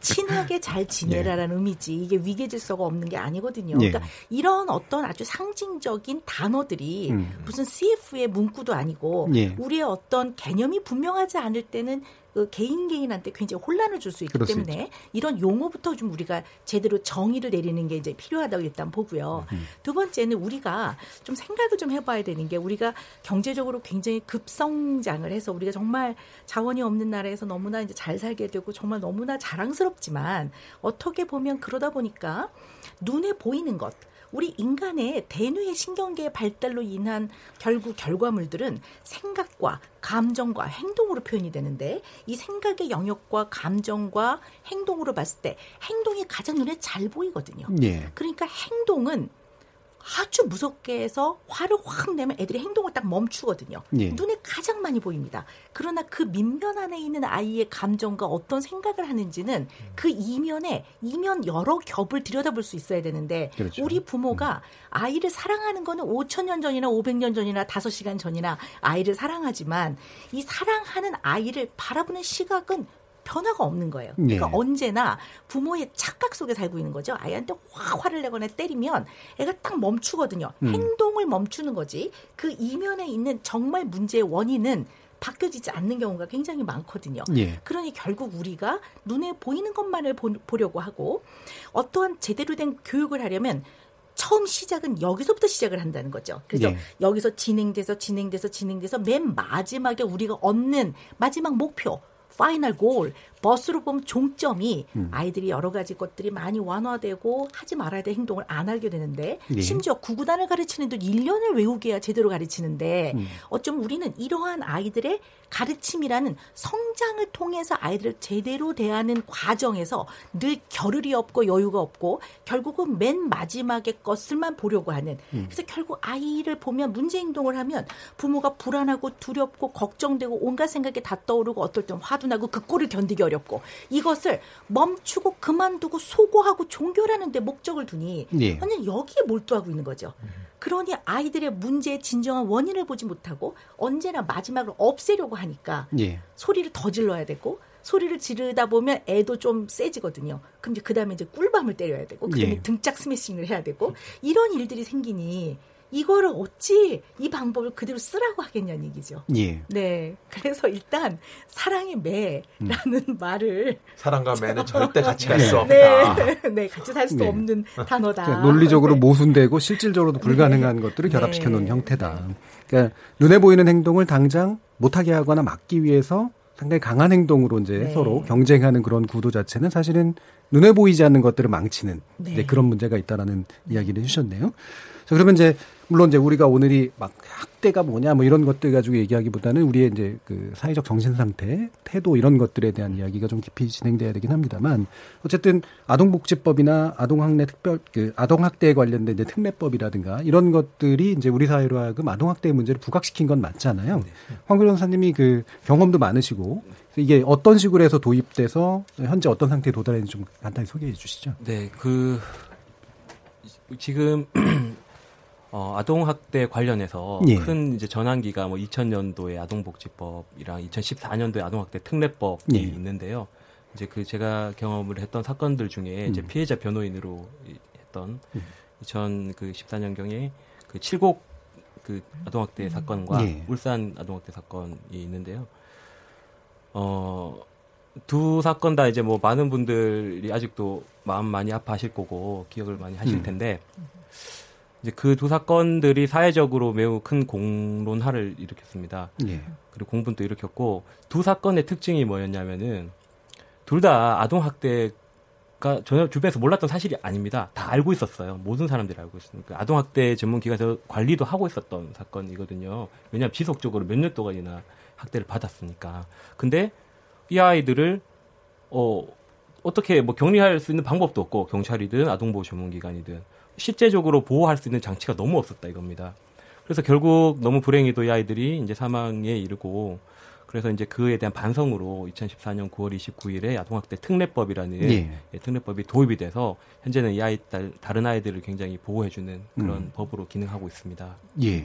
친하게 잘 지내라라는 의미지. 이게 위계 질서가 없는 게 아니거든요. 예. 그러니까 이런 어떤 아주 상징적인 단어들이 음. 무슨 CF의 문구도 아니고 예. 우리의 어떤 개념이 분명하지 않을 때는 그 개인 개인한테 굉장히 혼란을 줄 수 있기 때문에 이런 용어부터 좀 우리가 제대로 정의를 내리는 게 이제 필요하다고 일단 보고요. 음. 두 번째는 우리가 좀 생각을 좀 해봐야 되는 게 우리가 경제적으로 굉장히 급성장을 해서 우리가 정말 자원이 없는 나라에서 너무나 이제 잘 살게 되고 정말 너무나 자랑스럽지만 어떻게 보면 그러다 보니까 눈에 보이는 것 우리 인간의 대뇌의 신경계의 발달로 인한 결국 결과물들은 생각과 감정과 행동으로 표현이 되는데 이 생각의 영역과 감정과 행동으로 봤을 때 행동이 가장 눈에 잘 보이거든요. 예. 그러니까 행동은 아주 무섭게 해서 화를 확 내면 애들이 행동을 딱 멈추거든요. 예. 눈에 가장 많이 보입니다. 그러나 그 밑면 안에 있는 아이의 감정과 어떤 생각을 하는지는 그 이면에 이면 여러 겹을 들여다볼 수 있어야 되는데 그렇죠. 우리 부모가 아이를 사랑하는 거는 5천 년 전이나 500년 전이나 5시간 전이나 아이를 사랑하지만 이 사랑하는 아이를 바라보는 시각은 변화가 없는 거예요. 그러니까 네. 언제나 부모의 착각 속에 살고 있는 거죠. 아이한테 확 화를 내거나 때리면 애가 딱 멈추거든요. 음. 행동을 멈추는 거지. 그 이면에 있는 정말 문제의 원인은 바뀌어지지 않는 경우가 굉장히 많거든요. 예. 그러니 결국 우리가 눈에 보이는 것만을 보, 보려고 하고 어떠한 제대로 된 교육을 하려면 처음 시작은 여기서부터 시작을 한다는 거죠. 그래서 예. 여기서 진행돼서 진행돼서 진행돼서 맨 마지막에 우리가 얻는 마지막 목표 final goal 버스로 보면 종점이 음. 아이들이 여러 가지 것들이 많이 완화되고 하지 말아야 될 행동을 안 하게 되는데 예. 심지어 구구단을 가르치는 데 1년을 외우게 해야 제대로 가르치는데 음. 어쩜 우리는 이러한 아이들의 가르침이라는 성장을 통해서 아이들을 제대로 대하는 과정에서 늘 겨를이 없고 여유가 없고 결국은 맨 마지막의 것을만 보려고 하는 음. 그래서 결국 아이를 보면 문제 행동을 하면 부모가 불안하고 두렵고 걱정되고 온갖 생각이 다 떠오르고 어떨 땐 화도 화도 나고 그 꼴을 견디기 어렵고 이것을 멈추고 그만두고 소고하고 종결하는 데 목적을 두니 예. 완전 여기에 몰두하고 있는 거죠. 그러니 아이들의 문제의 진정한 원인을 보지 못하고 언제나 마지막으로 없애려고 하니까 예. 소리를 더 질러야 되고 소리를 지르다 보면 애도 좀 세지거든요. 그럼 이제 그 다음에 이제 꿀밤을 때려야 되고 그 다음에 예. 등짝 스매싱을 해야 되고 이런 일들이 생기니 이거를 어찌 이 방법을 그대로 쓰라고 하겠냐는 얘기죠. 예. 네. 그래서 일단 사랑의 매라는 말을 사랑과 매는 절대 같이 갈수 네. 없다. 네, 같이 살수 네. 없는 단어다. 논리적으로 네. 모순되고 실질적으로도 불가능한 것들을 결합시켜 놓은 형태다. 그러니까 눈에 보이는 행동을 당장 못하게 하거나 막기 위해서 상당히 강한 행동으로 이제 네. 서로 경쟁하는 그런 구도 자체는 사실은 눈에 보이지 않는 것들을 망치는 네. 그런 문제가 있다라는 이야기를 해주셨네요. 자, 그러면 이제 물론 이제 우리가 오늘이 막 학대가 뭐냐 뭐 이런 것들 가지고 얘기하기보다는 우리의 이제 그 사회적 정신 상태, 태도 이런 것들에 대한 이야기가 좀 깊이 진행돼야 되긴 합니다만 어쨌든 아동복지법이나 아동학대 특별 그 아동학대에 관련된 이제 특례법이라든가 이런 것들이 이제 우리 사회로 하여금 아동학대 문제를 부각시킨 건 맞잖아요. 황 변호사님이 그 경험도 많으시고 이게 어떤 식으로 해서 도입돼서 현재 어떤 상태에 도달했는지 좀 간단히 소개해 주시죠. 네, 그 지금 어, 아동 학대 관련해서 예. 큰 이제 전환기가 뭐 2000년도에 아동복지법이랑 2014년도에 아동학대 특례법이 예. 있는데요. 이제 그 제가 경험을 했던 사건들 중에 이제 음. 피해자 변호인으로 이- 했던 음. 2014년 경에 그 칠곡 그 아동학대 사건과 예. 울산 아동학대 사건이 있는데요. 어, 두 사건 다 이제 뭐 많은 분들이 아직도 마음 많이 아파하실 거고 기억을 많이 하실 음. 텐데 이제 그 두 사건들이 사회적으로 매우 큰 공론화를 일으켰습니다. 예. 그리고 공분도 일으켰고 두 사건의 특징이 뭐였냐면은 둘 다 아동 학대가 전혀 주변에서 몰랐던 사실이 아닙니다. 다 알고 있었어요. 모든 사람들이 알고 있으니까 아동 학대 전문 기관에서 관리도 하고 있었던 사건이거든요. 왜냐하면 지속적으로 몇 년 동안이나 학대를 받았으니까. 근데 이 아이들을 어 어떻게 뭐 격리할 수 있는 방법도 없고 경찰이든 아동보호 전문기관이든 실제적으로 보호할 수 있는 장치가 너무 없었다 이겁니다. 그래서 결국 너무 불행히도 이 아이들이 이제 사망에 이르고 그래서 이제 그에 대한 반성으로 2014년 9월 29일에 아동학대 특례법이라는 예. 예, 특례법이 도입이 돼서 현재는 이 아이 딸, 다른 아이들을 굉장히 보호해주는 그런 음. 법으로 기능하고 있습니다. 예.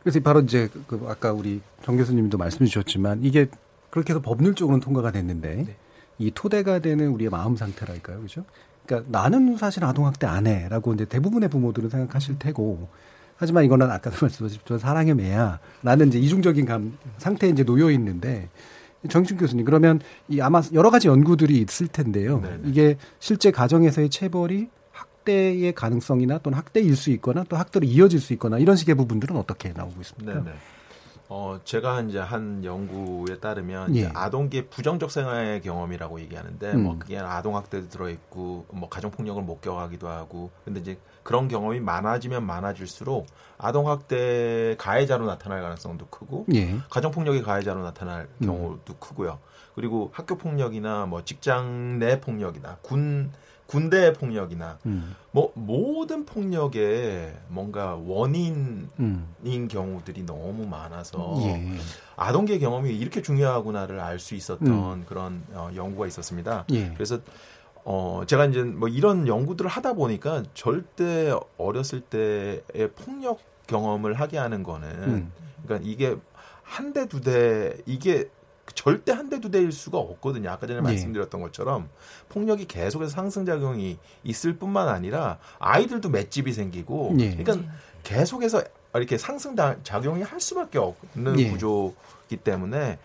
그래서 바로 이제 그 아까 우리 정 교수님도 말씀해 주셨지만 이게 그렇게 해서 법률적으로는 통과가 됐는데 네. 이 토대가 되는 우리의 마음 상태랄까요, 그죠? 그러니까 나는 사실 아동학대 안 해라고 이제 대부분의 부모들은 생각하실 테고 하지만 이거는 아까도 말씀하셨지만 사랑의 매야 라는 이제 이중적인 감, 상태에 이제 놓여 있는데 정춘 교수님 그러면 이 아마 여러 가지 연구들이 있을 텐데요. 네네. 이게 실제 가정에서의 체벌이 학대의 가능성이나 또는 학대일 수 있거나 또 학대로 이어질 수 있거나 이런 식의 부분들은 어떻게 나오고 있습니까? 네네. 어, 제가 이제 한 연구에 따르면 예. 아동기의 부정적 생활의 경험이라고 얘기하는데 음. 뭐 그게 아동학대도 들어있고 뭐 가정폭력을 목격하기도 하고 근데 이제 그런 경험이 많아지면 많아질수록 아동학대 가해자로 나타날 가능성도 크고 예. 가정폭력이 가해자로 나타날 음. 경우도 크고요. 그리고 학교 폭력이나 뭐 직장 내 폭력이나 군 군대 폭력이나 음. 뭐 모든 폭력에 뭔가 원인인 음. 경우들이 너무 많아서 예. 아동계 경험이 이렇게 중요하구나를 알 수 있었던 음. 그런 어, 연구가 있었습니다. 예. 그래서 어 제가 이제 뭐 이런 연구들을 하다 보니까 절대 어렸을 때의 폭력 경험을 하게 하는 거는 음. 그러니까 이게 한 대 두 대 이게 절대 한 대 두 대일 수가 없거든요. 아까 전에 예. 말씀드렸던 것처럼 폭력이 계속해서 상승 작용이 있을 뿐만 아니라 아이들도 맷집이 생기고 예. 그러니까 계속해서 이렇게 상승 다- 작용이 할 수밖에 없는 예. 구조이기 때문에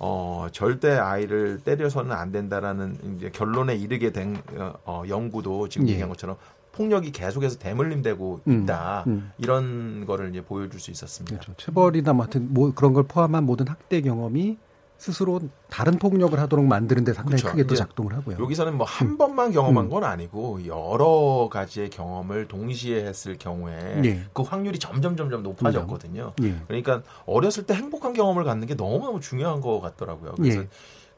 어 절대 아이를 때려서는 안 된다라는 이제 결론에 이르게 된 어, 어, 연구도 지금 예. 얘기한 것처럼 폭력이 계속해서 대물림되고 음, 있다 음. 이런 거를 이제 보여줄 수 있었습니다. 그렇죠. 체벌이나 뭐 하여튼 뭐 그런 걸 포함한 모든 학대 경험이 스스로 다른 폭력을 하도록 만드는 데 상당히 그렇죠. 크게 또 작동을 하고요. 여기서는 뭐한 번만 경험한 음. 건 아니고 여러 가지의 경험을 동시에 했을 경우에 예. 그 확률이 점점 점점 높아졌거든요. 예. 그러니까 어렸을 때 행복한 경험을 갖는 게 너무너무 중요한 것 같더라고요. 그래서 예.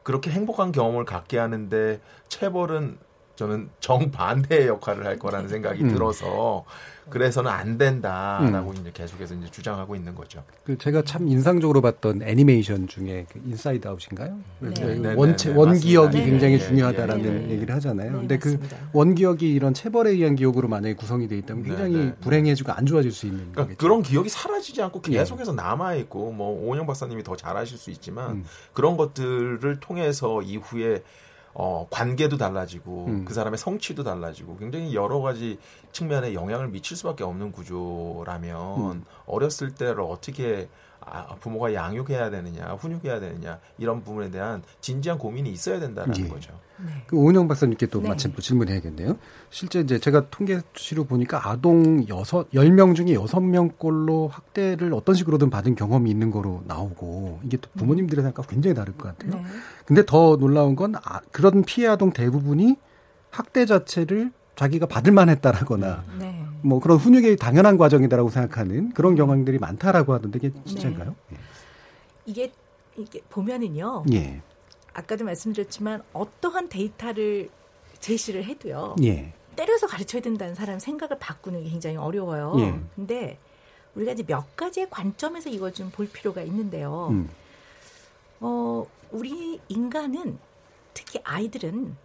그렇게 행복한 경험을 갖게 하는데 체벌은 저는 정반대의 역할을 할 거라는 생각이 음. 들어서 그래서는 안 된다라고 음. 이제 계속해서 이제 주장하고 있는 거죠. 그 제가 참 인상적으로 봤던 애니메이션 중에 그 Inside Out인가요? 네. 그 네, 원체 네, 네, 원기억이 맞습니다. 굉장히 네, 중요하다라는 네, 네, 네. 얘기를 하잖아요. 네, 근데 그 맞습니다. 원기억이 이런 체벌에 의한 기억으로 만약에 구성이 돼 있다면 네, 굉장히 네, 네. 불행해지고 안 좋아질 수 있는 그러니까. 그런 기억이 사라지지 않고 예. 계속해서 남아 있고 뭐 오은영 박사님이 더 잘하실 수 있지만 음. 그런 것들을 통해서 이후에 어, 관계도 달라지고 음. 그 사람의 성취도 달라지고 굉장히 여러 가지 측면에 영향을 미칠 수밖에 없는 구조라면 음. 어렸을 때를 어떻게 아, 부모가 양육해야 되느냐, 훈육해야 되느냐 이런 부분에 대한 진지한 고민이 있어야 된다는 예. 거죠. 그 오은영 박사님께 또 네. 마침 또 질문해야겠네요. 실제 이제 제가 통계치로 보니까 아동 여섯 열 명 중에 여섯 명꼴로 학대를 어떤 식으로든 받은 경험이 있는 거로 나오고 이게 또 부모님들의 생각과 굉장히 다를 것 같아요. 네. 근데 더 놀라운 건 아, 그런 피해 아동 대부분이 학대 자체를 자기가 받을 만했다라거나 네. 뭐 그런 훈육의 당연한 과정이다라고 생각하는 그런 경향들이 많다라고 하던데 이게 진짜인가요? 이게 이게 보면은요. 예. 아까도 말씀드렸지만 어떠한 데이터를 제시를 해도요. 예. 때려서 가르쳐야 된다는 사람 생각을 바꾸는 게 굉장히 어려워요. 예. 근데 우리가 이제 몇 가지의 관점에서 이걸 좀 볼 필요가 있는데요. 음. 어, 우리 인간은 특히 아이들은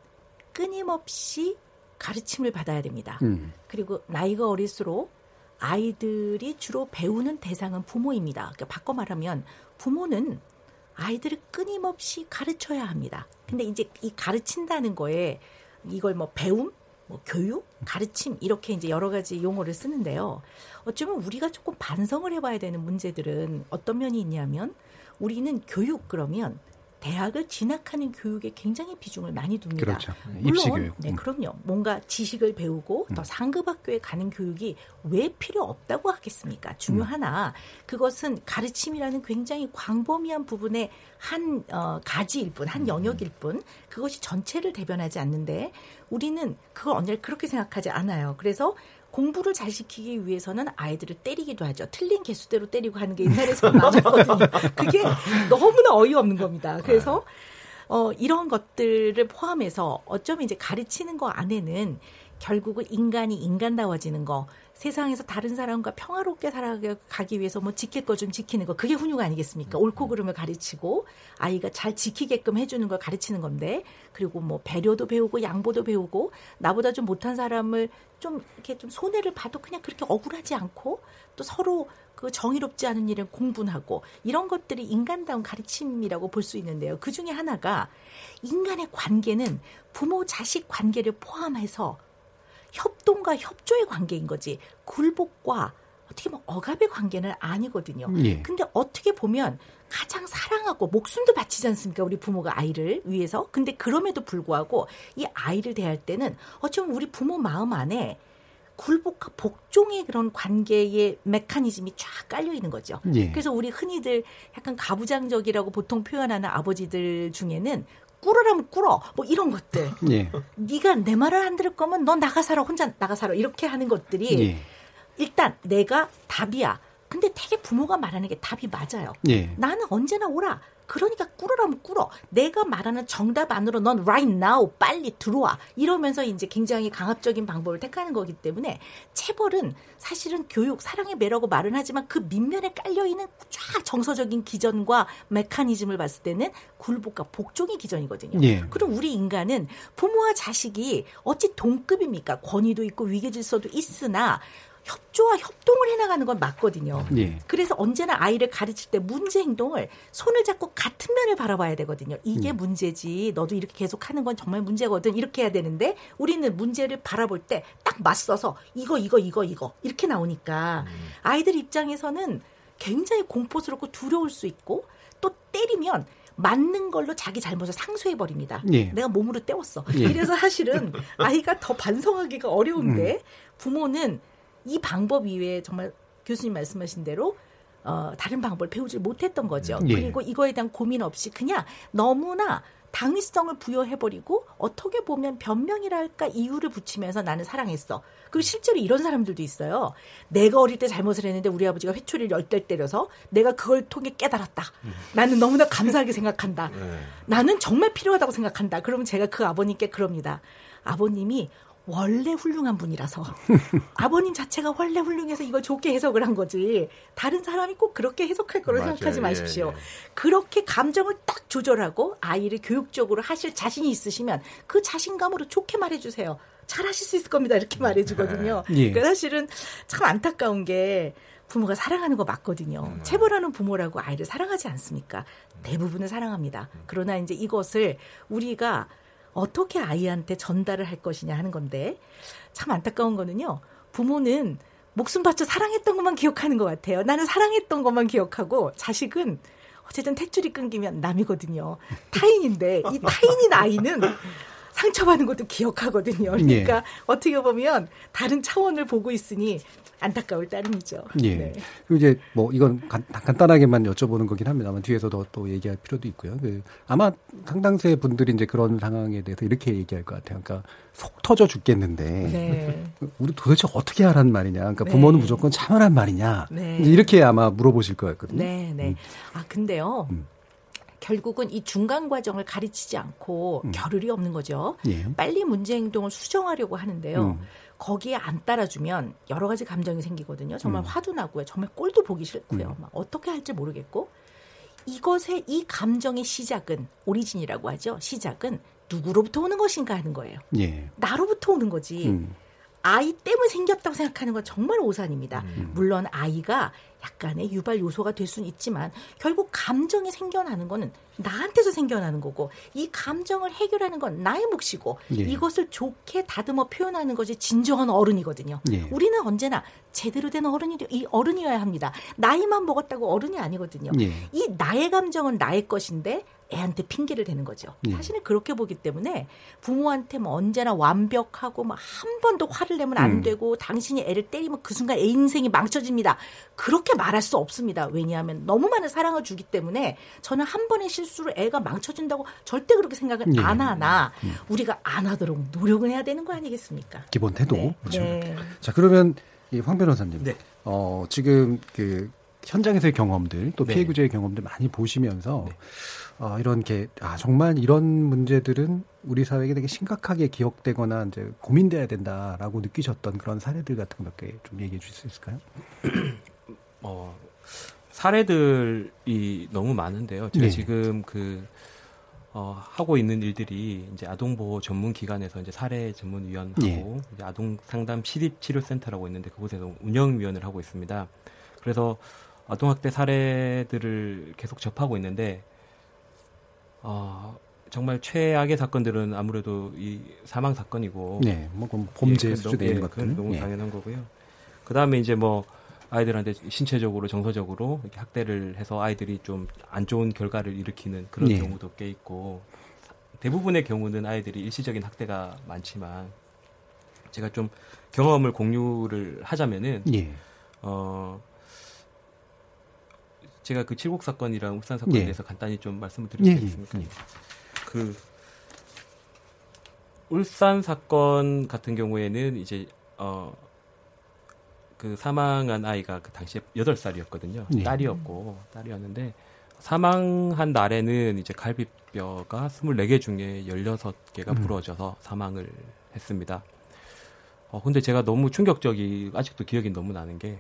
끊임없이 가르침을 받아야 됩니다. 음. 그리고 나이가 어릴수록 아이들이 주로 배우는 대상은 부모입니다. 그러니까 바꿔 말하면 부모는 아이들을 끊임없이 가르쳐야 합니다. 근데 이제 이 가르친다는 거에 이걸 뭐 배움, 뭐 교육, 가르침 이렇게 이제 여러 가지 용어를 쓰는데요. 어쩌면 우리가 조금 반성을 해봐야 되는 문제들은 어떤 면이 있냐면 우리는 교육 그러면 대학을 진학하는 교육에 굉장히 비중을 많이 둡니다. 그렇죠. 물론, 입시 교육. 네, 음. 그럼요. 뭔가 지식을 배우고 더 상급 학교에 가는 교육이 왜 필요 없다고 하겠습니까? 중요하나 그것은 가르침이라는 굉장히 광범위한 부분의 한 어, 가지일 뿐, 한 영역일 뿐, 그것이 전체를 대변하지 않는데 우리는 그걸 언제나 그렇게 생각하지 않아요. 그래서 공부를 잘 시키기 위해서는 아이들을 때리기도 하죠. 틀린 개수대로 때리고 하는 게 옛날에서 많았거든요. 그게 너무나 어이없는 겁니다. 그래서 어, 이런 것들을 포함해서 어쩌면 이제 가르치는 거 안에는 결국은 인간이 인간다워지는 거, 세상에서 다른 사람과 평화롭게 살아가기 위해서 뭐 지킬 거 좀 지키는 거, 그게 훈육 아니겠습니까? 옳고 그름을 가르치고 아이가 잘 지키게끔 해주는 걸 가르치는 건데, 그리고 뭐 배려도 배우고 양보도 배우고 나보다 좀 못한 사람을 좀 이렇게 좀 손해를 봐도 그냥 그렇게 억울하지 않고 또 서로 그 정의롭지 않은 일은 공분하고 이런 것들이 인간다운 가르침이라고 볼 수 있는데요. 그 중에 하나가 인간의 관계는 부모 자식 관계를 포함해서 협동과 협조의 관계인 거지 굴복과 어떻게 보면 억압의 관계는 아니거든요. 예. 근데 어떻게 보면 가장 사랑하고 목숨도 바치지 않습니까? 우리 부모가 아이를 위해서. 근데 그럼에도 불구하고 이 아이를 대할 때는 어쩌면 우리 부모 마음 안에 굴복과 복종의 그런 관계의 메커니즘이 쫙 깔려 있는 거죠. 예. 그래서 우리 흔히들 약간 가부장적이라고 보통 표현하는 아버지들 중에는 꿇으라면 꿇어 뭐 이런 것들 예. 네가 내 말을 안 들을 거면 넌 나가 살아 혼자 나가 살아 이렇게 하는 것들이 예. 일단 내가 답이야. 근데 되게 부모가 말하는 게 답이 맞아요. 예. 나는 언제나 오라. 그러니까 꿇으라면 꿇어. 내가 말하는 정답 안으로 넌 right now 빨리 들어와. 이러면서 이제 굉장히 강압적인 방법을 택하는 거기 때문에 체벌은 사실은 교육, 사랑의 매라고 말은 하지만 그 밑면에 깔려있는 쫙 정서적인 기전과 메커니즘을 봤을 때는 굴복과 복종의 기전이거든요. 예. 그럼 우리 인간은 부모와 자식이 어찌 동급입니까? 권위도 있고 위계 질서도 있으나 협조와 협동을 해나가는 건 맞거든요. 예. 그래서 언제나 아이를 가르칠 때 문제 행동을 손을 잡고 같은 면을 바라봐야 되거든요. 이게 문제지. 너도 이렇게 계속 하는 건 정말 문제거든. 이렇게 해야 되는데 우리는 문제를 바라볼 때 딱 맞서서 이거 이거 이거 이거 이렇게 나오니까 아이들 입장에서는 굉장히 공포스럽고 두려울 수 있고 또 때리면 맞는 걸로 자기 잘못을 상쇄해 버립니다. 예. 내가 몸으로 때웠어. 예. 이래서 사실은 아이가 더 반성하기가 어려운데 부모는 이 방법 이외에 정말 교수님 말씀하신 대로 어, 다른 방법을 배우지 못했던 거죠. 예. 그리고 이거에 대한 고민 없이 그냥 너무나 당위성을 부여해버리고 어떻게 보면 변명이랄까 이유를 붙이면서 나는 사랑했어. 그리고 실제로 이런 사람들도 있어요. 내가 어릴 때 잘못을 했는데 우리 아버지가 회초리를 열대 때려서 내가 그걸 통해 깨달았다. 나는 너무나 감사하게 생각한다. 나는 정말 필요하다고 생각한다. 그러면 제가 그 아버님께 그럽니다. 아버님이 원래 훌륭한 분이라서 아버님 자체가 원래 훌륭해서 이걸 좋게 해석을 한 거지 다른 사람이 꼭 그렇게 해석할 맞아요. 생각하지 예, 마십시오. 예. 그렇게 감정을 딱 조절하고 아이를 교육적으로 하실 자신이 있으시면 그 자신감으로 좋게 말해주세요. 잘하실 수 있을 겁니다. 이렇게 말해주거든요. 예. 그러니까 사실은 참 안타까운 게 부모가 사랑하는 거 맞거든요. 체벌하는 부모라고 아이를 사랑하지 않습니까? 대부분은 사랑합니다. 그러나 이제 이것을 우리가 어떻게 아이한테 전달을 할 것이냐 하는 건데 참 안타까운 거는요. 부모는 목숨 바쳐 사랑했던 것만 기억하는 것 같아요. 나는 사랑했던 것만 기억하고 자식은 어쨌든 탯줄이 끊기면 남이거든요. 타인인데 이 타인인 아이는 상처받는 것도 기억하거든요. 예. 그러니까 어떻게 보면 다른 차원을 보고 있으니 안타까울 따름이죠. 예. 네. 그리고 이제 뭐 이건 간, 간단하게만 여쭤보는 거긴 합니다만 뒤에서 더 또 얘기할 필요도 있고요. 그 아마 상당수의 분들이 이제 그런 상황에 대해서 이렇게 얘기할 것 같아요. 그러니까 속 터져 죽겠는데 네. 우리 도대체 어떻게 하란 말이냐. 그러니까 네. 부모는 무조건 참으란 말이냐. 네. 이렇게 아마 물어보실 것 같거든요. 네, 네. 음. 아, 근데요. 결국은 이 중간 과정을 가르치지 않고 겨를이 없는 거죠. 예. 빨리 문제 행동을 수정하려고 하는데요. 음. 거기에 안 따라주면 여러 가지 감정이 생기거든요. 정말 음. 화도 나고요. 정말 꼴도 보기 싫고요. 막 어떻게 할지 모르겠고 이것의 이 감정의 시작은 오리진이라고 하죠. 시작은 누구로부터 오는 것인가 하는 거예요. 예. 나로부터 오는 거지. 음. 아이 때문에 생겼다고 생각하는 건 정말 오산입니다. 물론 아이가 약간의 유발 요소가 될 수는 있지만 결국 감정이 생겨나는 거는 나한테서 생겨나는 거고 이 감정을 해결하는 건 나의 몫이고 예. 이것을 좋게 다듬어 표현하는 것이 진정한 어른이거든요. 예. 우리는 언제나 제대로 된 어른이 이 어른이어야 합니다. 나이만 먹었다고 어른이 아니거든요. 예. 이 나의 감정은 나의 것인데 애한테 핑계를 대는 거죠. 예. 사실은 그렇게 보기 때문에 부모한테 뭐 언제나 완벽하고 뭐한 번도 화를 내면 안 음. 되고 당신이 애를 때리면 그 순간 애 인생이 망쳐집니다. 그렇게 말할 수 없습니다. 왜냐하면 너무 많은 사랑을 주기 때문에 저는 한 번의 실수로 애가 망쳐진다고 절대 그렇게 생각을 예. 안 하나 우리가 안 하도록 노력은 해야 되는 거 아니겠습니까? 기본 태도. 네. 그렇죠. 네. 자, 그러면 이황 변호사님. 네. 어, 지금 그 현장에서의 경험들 또 네. 피해 구제의 경험들 많이 보시면서 어, 이런 게 아, 정말 이런 문제들은 우리 사회에 되게 심각하게 기억되거나 이제 고민돼야 된다라고 느끼셨던 그런 사례들 같은 몇개 좀 얘기해 주실 수 있을까요? 어, 사례들이 너무 많은데요. 제가 네. 지금 그 어, 하고 있는 일들이 이제 아동보호 전문 기관에서 이제 사례 전문위원하고 예. 이제 아동 상담 시립 치료센터라고 있는데 그곳에서 운영위원을 하고 있습니다. 그래서 아동학대 사례들을 계속 접하고 있는데 어, 정말 최악의 사건들은 아무래도 이 사망 사건이고 네, 뭐 범죄 예, 수준의 그건 것들. 그건 너무 예. 당연한 거고요. 그 다음에 이제 뭐 아이들한테 신체적으로 정서적으로 이렇게 학대를 해서 아이들이 좀 안 좋은 결과를 일으키는 그런 예. 경우도 꽤 있고 대부분의 경우는 아이들이 일시적인 학대가 많지만 제가 좀 경험을 공유를 하자면은 예. 어 제가 그 칠곡 사건이랑 울산 사건에 예. 대해서 간단히 좀 말씀을 예, 되겠습니까? 예, 예. 그 울산 사건 같은 경우에는 이제 어 그 사망한 아이가 그 당시에 8살이었거든요. 예. 딸이었고 딸이었는데 사망한 날에는 이제 갈비뼈가 24개 중에 16개가 음. 부러져서 사망을 했습니다. 어 근데 제가 너무 충격적이 아직도 기억이 너무 나는 게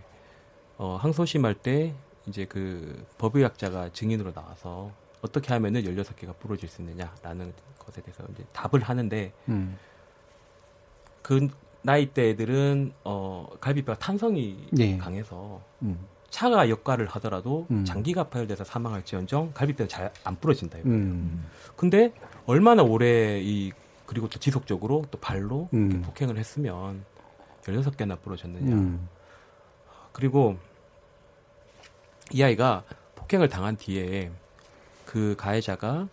어, 항소심할 때 이제 그 법의학자가 증인으로 나와서 어떻게 하면은 16개가 부러질 수 있느냐라는 것에 대해서 이제 답을 하는데 음. 그 나이대 애들은 어 갈비뼈가 탄성이 예. 강해서 음. 차가 역할을 하더라도 음. 장기가 파열돼서 사망할지언정 갈비뼈는 잘 안 부러진다 이거예요. 음. 근데 얼마나 오래 이 그리고 또 지속적으로 또 발로 음. 이렇게 폭행을 했으면 16개나 부러졌느냐. 음. 그리고 이 아이가 폭행을 당한 뒤에 그 가해자가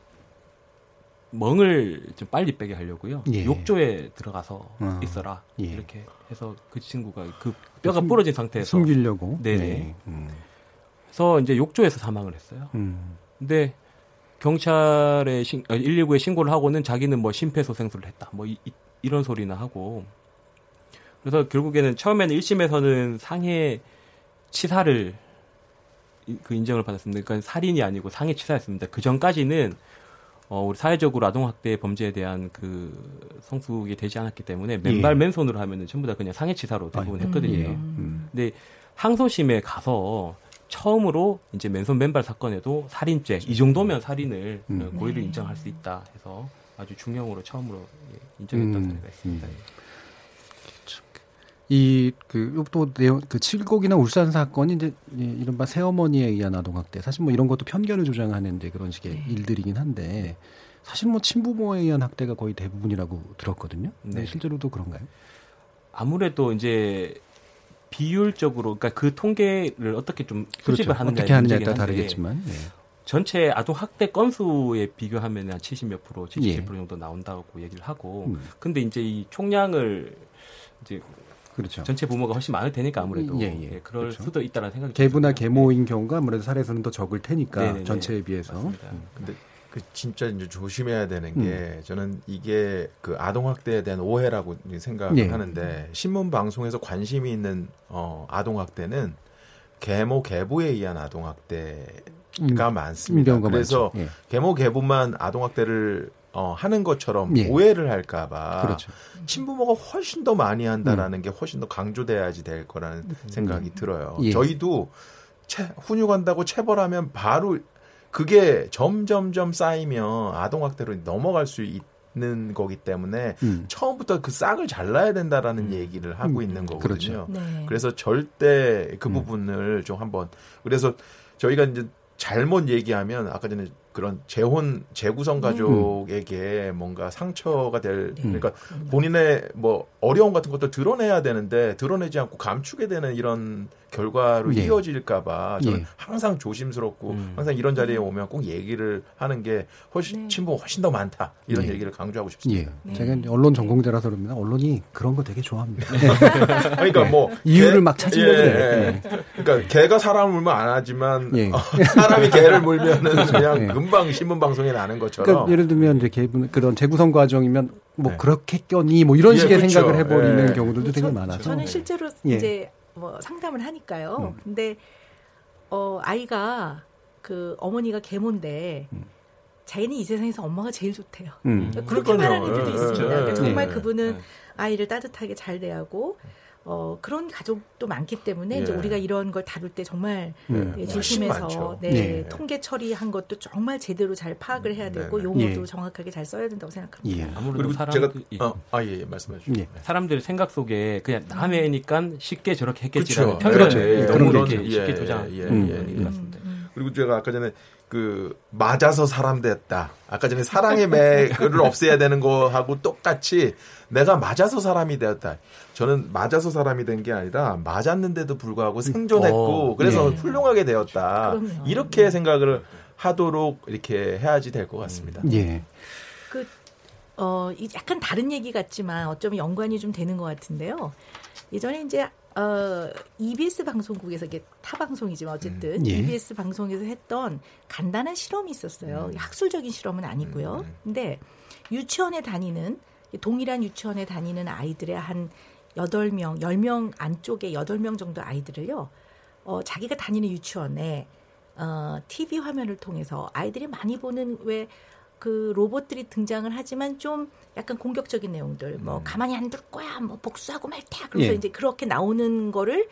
멍을 좀 빨리 빼게 하려고요. 예. 욕조에 들어가서 어. 있어라. 예. 이렇게 해서 그 친구가 그 뼈가 숨- 부러진 상태에서 숨기려고. 네네. 네. 음. 그래서 이제 욕조에서 사망을 했어요. 음. 근데 경찰에 신, 119에 신고를 하고는 자기는 뭐 심폐소생술을 했다. 뭐 이, 런 소리나 하고. 그래서 결국에는 처음에는 1심에서는 상해 치사를 이- 그 인정을 받았습니다. 그러니까 살인이 아니고 상해 치사였습니다. 그 전까지는 어, 우리 사회적으로 아동학대 범죄에 대한 그 성숙이 되지 않았기 때문에 맨발 예. 맨손으로 하면은 전부 다 그냥 상해치사로 대부분 아이고. 했거든요. 예. 음. 근데 항소심에 가서 처음으로 이제 맨손 맨발 사건에도 살인죄 이 정도면 살인을 음. 어, 고의를 네. 인정할 수 있다 해서 아주 중형으로 처음으로 예, 인정했던 음. 사례가 있습니다. 예. 이그또 내용 그 칠곡이나 울산 사건이 이제 이 이른바 새어머니에 의한 아동학대 사실 뭐 이런 것도 편견을 조장하는데 그런 식의 네. 일들이긴 한데 사실 뭐 친부모에 의한 학대가 거의 대부분이라고 들었거든요. 네. 네. 실제로도 그런가요? 아무래도 이제 비율적으로 그러니까 그 통계를 어떻게 좀 수집을 그렇죠. 하느냐에 어떻게 하느냐에 따라 다르겠지만 네. 전체 아동 학대 건수에 비교하면 한 70몇 프로, 77% 예. 정도 나온다고 얘기를 하고 음. 근데 이제 이 총량을 이제 그렇죠. 전체 부모가 훨씬 많을 테니까 아무래도 예, 예. 예, 그럴 그렇죠. 수도 있다는 생각이 계부나 듭니다. 계모인 경우가 아무래도 사례수는 더 적을 테니까 네네네. 전체에 비해서 맞습니다. 음. 근데 그 진짜 이제 조심해야 되는 게 저는 이게 그 아동 학대에 대한 오해라고 생각을 예. 하는데 신문 방송에서 관심이 있는 어 아동 학대는 계모 계부에 의한 아동 학대 가 많습니다. 경우가 그래서. 예. 계모 계부만 아동 학대를 어, 하는 것처럼 예. 오해를 할까봐 그렇죠. 친부모가 훨씬 더 많이 한다라는 게 훨씬 더 강조돼야지 될 거라는 생각이 들어요. 예. 저희도 체, 훈육한다고 체벌하면 바로 그게 점점점 쌓이면 아동학대로 넘어갈 수 있는 거기 때문에 음. 처음부터 그 싹을 잘라야 된다라는 얘기를 하고 있는 거거든요. 그렇죠. 네. 그래서 절대 그 음. 부분을 좀 한번 그래서 저희가 이제 잘못 얘기하면 아까 전에 그런 재혼 재구성 가족에게 뭔가 상처가 될 그러니까 본인의 뭐 어려움 같은 것도 드러내야 되는데 드러내지 않고 감추게 되는 이런 결과로 예. 이어질까봐 저는 예. 항상 조심스럽고 음. 항상 이런 자리에 오면 꼭 얘기를 하는 게 훨씬 네. 친부가 훨씬 더 많다 이런 예. 얘기를 강조하고 예. 싶습니다. 네. 제가 언론 전공자라서 그럽니다. 언론이 그런 거 되게 좋아합니다. 그러니까 뭐 이유를 개- 막 찾으려고 예. 예. 그러니까 개가 사람을 물면 안 하지만 예. 어, 사람이 개를 물면은 그냥 예. 금방 신문 방송에 나는 것처럼 그러니까 예를 들면 이제 개분 그런 재구성 과정이면 뭐 네. 그렇게 껴니 뭐 이런 예, 식의 그렇죠. 생각을 해버리는 예. 경우들도 되게 저- 많아서 저는 실제로 예. 이제 뭐 상담을 하니까요. 음. 근데 어 아이가 그 어머니가 계모인데 자기는 이 세상에서 엄마가 제일 좋대요. 음. 그렇게. 말하는 애들도 예, 있습니다. 예, 그러니까 예. 정말 예. 그분은 예. 아이를 따뜻하게 잘 대하고 어 그런 가족도 많기 때문에 이제 예. 우리가 이런 걸 다룰 때 정말 음. 예, 훨씬 조심해서. 네, 예. 통계 처리한 것도 정말 제대로 잘 파악을 해야 되고 네, 네. 용어도 예. 정확하게 잘 써야 된다고 생각합니다. 예. 아무래도 그리고 사람 제가 예. 어, 아 예, 예 말씀해 주시죠. 예. 사람들 생각 속에 그냥 남의 애니까 쉽게 저렇게 했겠지라는 그렇죠. 편견을 그렇죠. 예, 그런 너무 게 이렇게. 쉽게 예, 조장. 예, 예, 음, 예, 예. 것 같습니다. 그리고 제가 아까 전에 그 맞아서 사람 됐다. 아까 전에 사랑의 매를 없애야 되는 거하고 똑같이 내가 맞아서 사람이 되었다. 저는 맞아서 사람이 된 게 아니라 맞았는데도 불구하고 생존했고 어, 그래서 네. 훌륭하게 되었다. 그럼요. 이렇게 생각을 하도록 이렇게 해야지 될 것 같습니다. 예. 그, 어, 이 약간 다른 얘기 같지만 어쩌면 연관이 좀 되는 것 같은데요. 예전에 이제, 어, EBS 방송국에서 이게 타 방송이지만 어쨌든 음, 예. EBS 방송에서 했던 간단한 실험이 있었어요. 음. 학술적인 실험은 아니고요. 근데 유치원에 다니는, 동일한 유치원에 다니는 아이들의 한 8명, 10명 안쪽에 8명 정도 아이들을요, 어, 자기가 다니는 유치원에 어, TV 화면을 통해서 아이들이 많이 보는 왜 그 로봇들이 등장을 하지만 좀 약간 공격적인 내용들, 뭐 가만히 안 둘 거야, 뭐 복수하고 말 테야. 그래서 예. 이제 그렇게 나오는 거를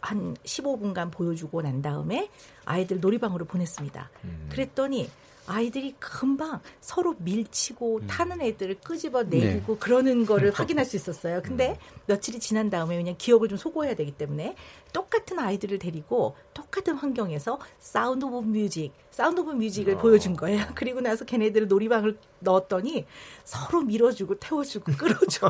한 15분간 보여주고 난 다음에 아이들 놀이방으로 보냈습니다. 그랬더니 아이들이 금방 서로 밀치고 타는 애들을 끄집어 내리고 그러는 거를 확인할 수 있었어요. 근데 며칠이 지난 다음에 그냥 기억을 좀 소거해야 되기 때문에 똑같은 아이들을 데리고 똑같은 환경에서 Sound of Music, Sound of Music을 보여준 거예요. 그리고 나서 걔네들을 놀이방을 넣었더니 서로 밀어주고 태워주고 끌어주고.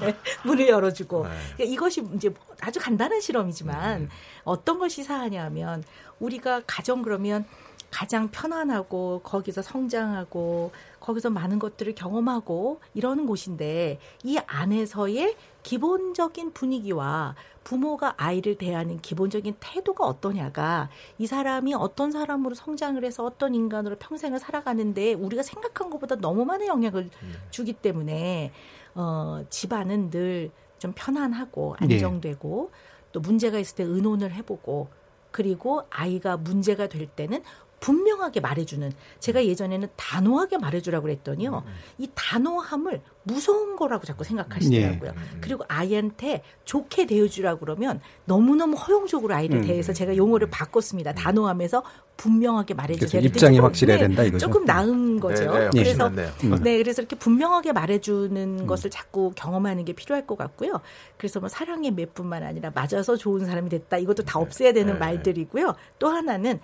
네, 문을 열어주고. 그러니까 이것이 이제 아주 간단한 실험이지만 어떤 걸 시사하냐면 우리가 가정 그러면 가장 편안하고 거기서 성장하고 거기서 많은 것들을 경험하고 이러는 곳인데 이 안에서의 기본적인 분위기와 부모가 아이를 대하는 기본적인 태도가 어떠냐가 이 사람이 어떤 사람으로 성장을 해서 어떤 인간으로 평생을 살아가는데 우리가 생각한 것보다 너무 많은 영향을 주기 때문에 어 집안은 늘 좀 편안하고 예. 안정되고 또 문제가 있을 때 의논을 해보고 그리고 아이가 문제가 될 때는 분명하게 말해주는 제가 예전에는 단호하게 말해주라고 그랬더니요. 이 단호함을 무서운 거라고 자꾸 생각하시더라고요. 예. 그리고 아이한테 좋게 대해주라고 그러면 너무너무 허용적으로 아이를 음. 대해서 제가 용어를 바꿨습니다. 단호하면서 분명하게 말해주세요. 입장이 확실해야 된다 이거죠. 조금 나은 거죠. 네, 네, 그래서. 음. 네, 그래서 이렇게 분명하게 말해주는 것을 자꾸 경험하는 게 필요할 것 같고요. 그래서 뭐 사랑의 맷뿐만 아니라 맞아서 좋은 사람이 됐다. 이것도 다 없애야 되는 네. 말들이고요. 또 하나는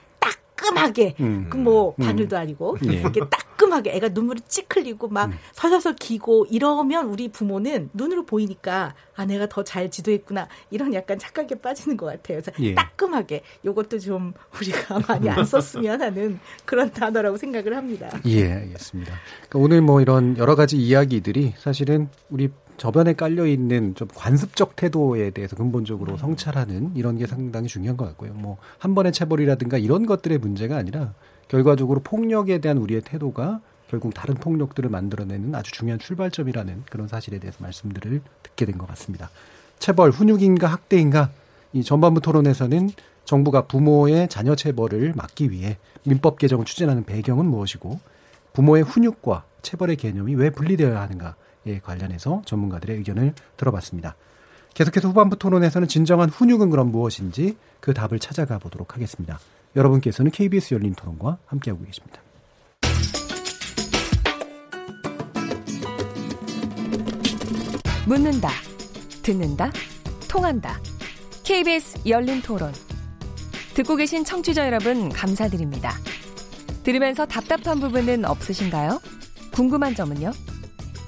따끔하게, 음. 그뭐 음. 바늘도 아니고 예. 이렇게 따끔하게 애가 눈물이 찌 흘리고 막 음. 서서서 기고 이러면 우리 부모는 눈으로 보이니까 아 내가 더 잘 지도했구나 이런 약간 착각에 빠지는 것 같아요. 그래서 예. 따끔하게 이것도 좀 우리가 많이 안 썼으면 하는 그런 단어라고 생각을 합니다. 예, 알겠습니다. 그러니까 오늘 뭐 이런 여러 가지 이야기들이 사실은 우리 저변에 깔려 있는 좀 관습적 태도에 대해서 근본적으로 성찰하는 이런 게 상당히 중요한 것 같고요. 뭐 한 번의 체벌이라든가 이런 것들의 문제가 아니라 결과적으로 폭력에 대한 우리의 태도가 결국 다른 폭력들을 만들어내는 아주 중요한 출발점이라는 그런 사실에 대해서 말씀들을 듣게 된 것 같습니다. 체벌, 훈육인가 학대인가 이 전반부 토론에서는 정부가 부모의 자녀 체벌을 막기 위해 민법 개정을 추진하는 배경은 무엇이고 부모의 훈육과 체벌의 개념이 왜 분리되어야 하는가 에 관련해서 전문가들의 의견을 들어봤습니다. 계속해서 후반부 토론에서는 진정한 훈육은 그럼 무엇인지 그 답을 찾아가 보도록 하겠습니다. 여러분께서는 KBS 열린 토론과 함께하고 계십니다. 묻는다, 듣는다, 통한다. KBS 열린 토론. 듣고 계신 청취자 여러분, 감사드립니다. 들으면서 답답한 부분은 없으신가요? 궁금한 점은요?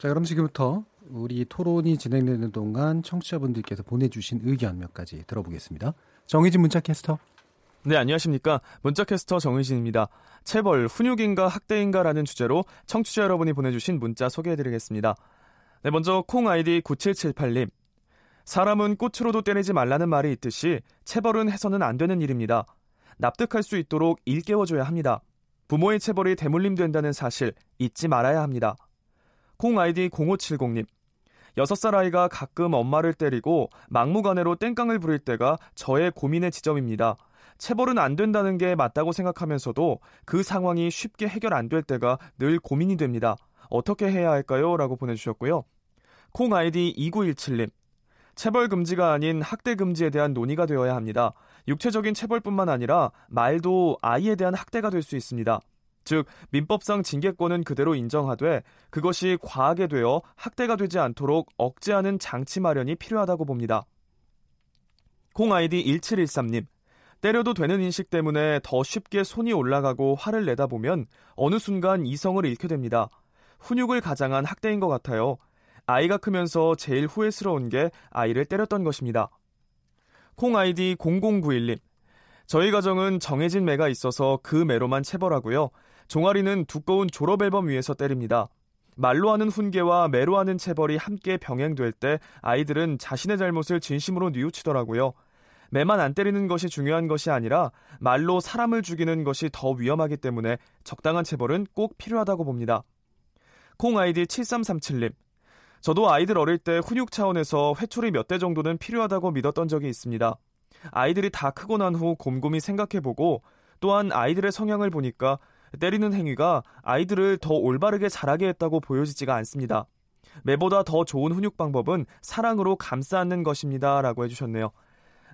자, 그럼 지금부터 우리 토론이 진행되는 동안 청취자분들께서 보내주신 의견 몇 가지 들어보겠습니다. 정희진 문자 캐스터. 네, 안녕하십니까. 문자캐스터 정의진입니다. 체벌, 훈육인가 학대인가라는 주제로 청취자 여러분이 보내주신 문자 소개해드리겠습니다. 네, 먼저 콩 아이디 9778님. 사람은 꽃으로도 때리지 말라는 말이 있듯이 체벌은 해서는 안 되는 일입니다. 납득할 수 있도록 일깨워줘야 합니다. 부모의 체벌이 대물림된다는 사실 잊지 말아야 합니다. 콩 아이디 0570님. 6살 아이가 가끔 엄마를 때리고 막무가내로 땡깡을 부릴 때가 저의 고민의 지점입니다. 체벌은 안 된다는 게 맞다고 생각하면서도 그 상황이 쉽게 해결 안 될 때가 늘 고민이 됩니다. 어떻게 해야 할까요? 라고 보내주셨고요. 콩 아이디 2917님. 체벌 금지가 아닌 학대 금지에 대한 논의가 되어야 합니다. 육체적인 체벌뿐만 아니라 말도 아이에 대한 학대가 될 수 있습니다. 즉 민법상 징계권은 그대로 인정하되 그것이 과하게 되어 학대가 되지 않도록 억제하는 장치 마련이 필요하다고 봅니다. 콩 아이디 1713님. 때려도 되는 인식 때문에 더 쉽게 손이 올라가고 화를 내다 보면 어느 순간 이성을 잃게 됩니다. 훈육을 가장한 학대인 것 같아요. 아이가 크면서 제일 후회스러운 게 아이를 때렸던 것입니다. 콩 아이디 0091님. 저희 가정은 정해진 매가 있어서 그 매로만 체벌하고요. 종아리는 두꺼운 졸업 앨범 위에서 때립니다. 말로 하는 훈계와 매로 하는 체벌이 함께 병행될 때 아이들은 자신의 잘못을 진심으로 뉘우치더라고요. 매만 안 때리는 것이 중요한 것이 아니라 말로 사람을 죽이는 것이 더 위험하기 때문에 적당한 체벌은 꼭 필요하다고 봅니다. 콩 아이디 7337님. 저도 아이들 어릴 때 훈육 차원에서 회초리 몇 대 정도는 필요하다고 믿었던 적이 있습니다. 아이들이 다 크고 난 후 곰곰이 생각해보고 또한 아이들의 성향을 보니까 때리는 행위가 아이들을 더 올바르게 자라게 했다고 보여지지가 않습니다. 매보다 더 좋은 훈육 방법은 사랑으로 감싸 안는 것입니다. 라고 해주셨네요.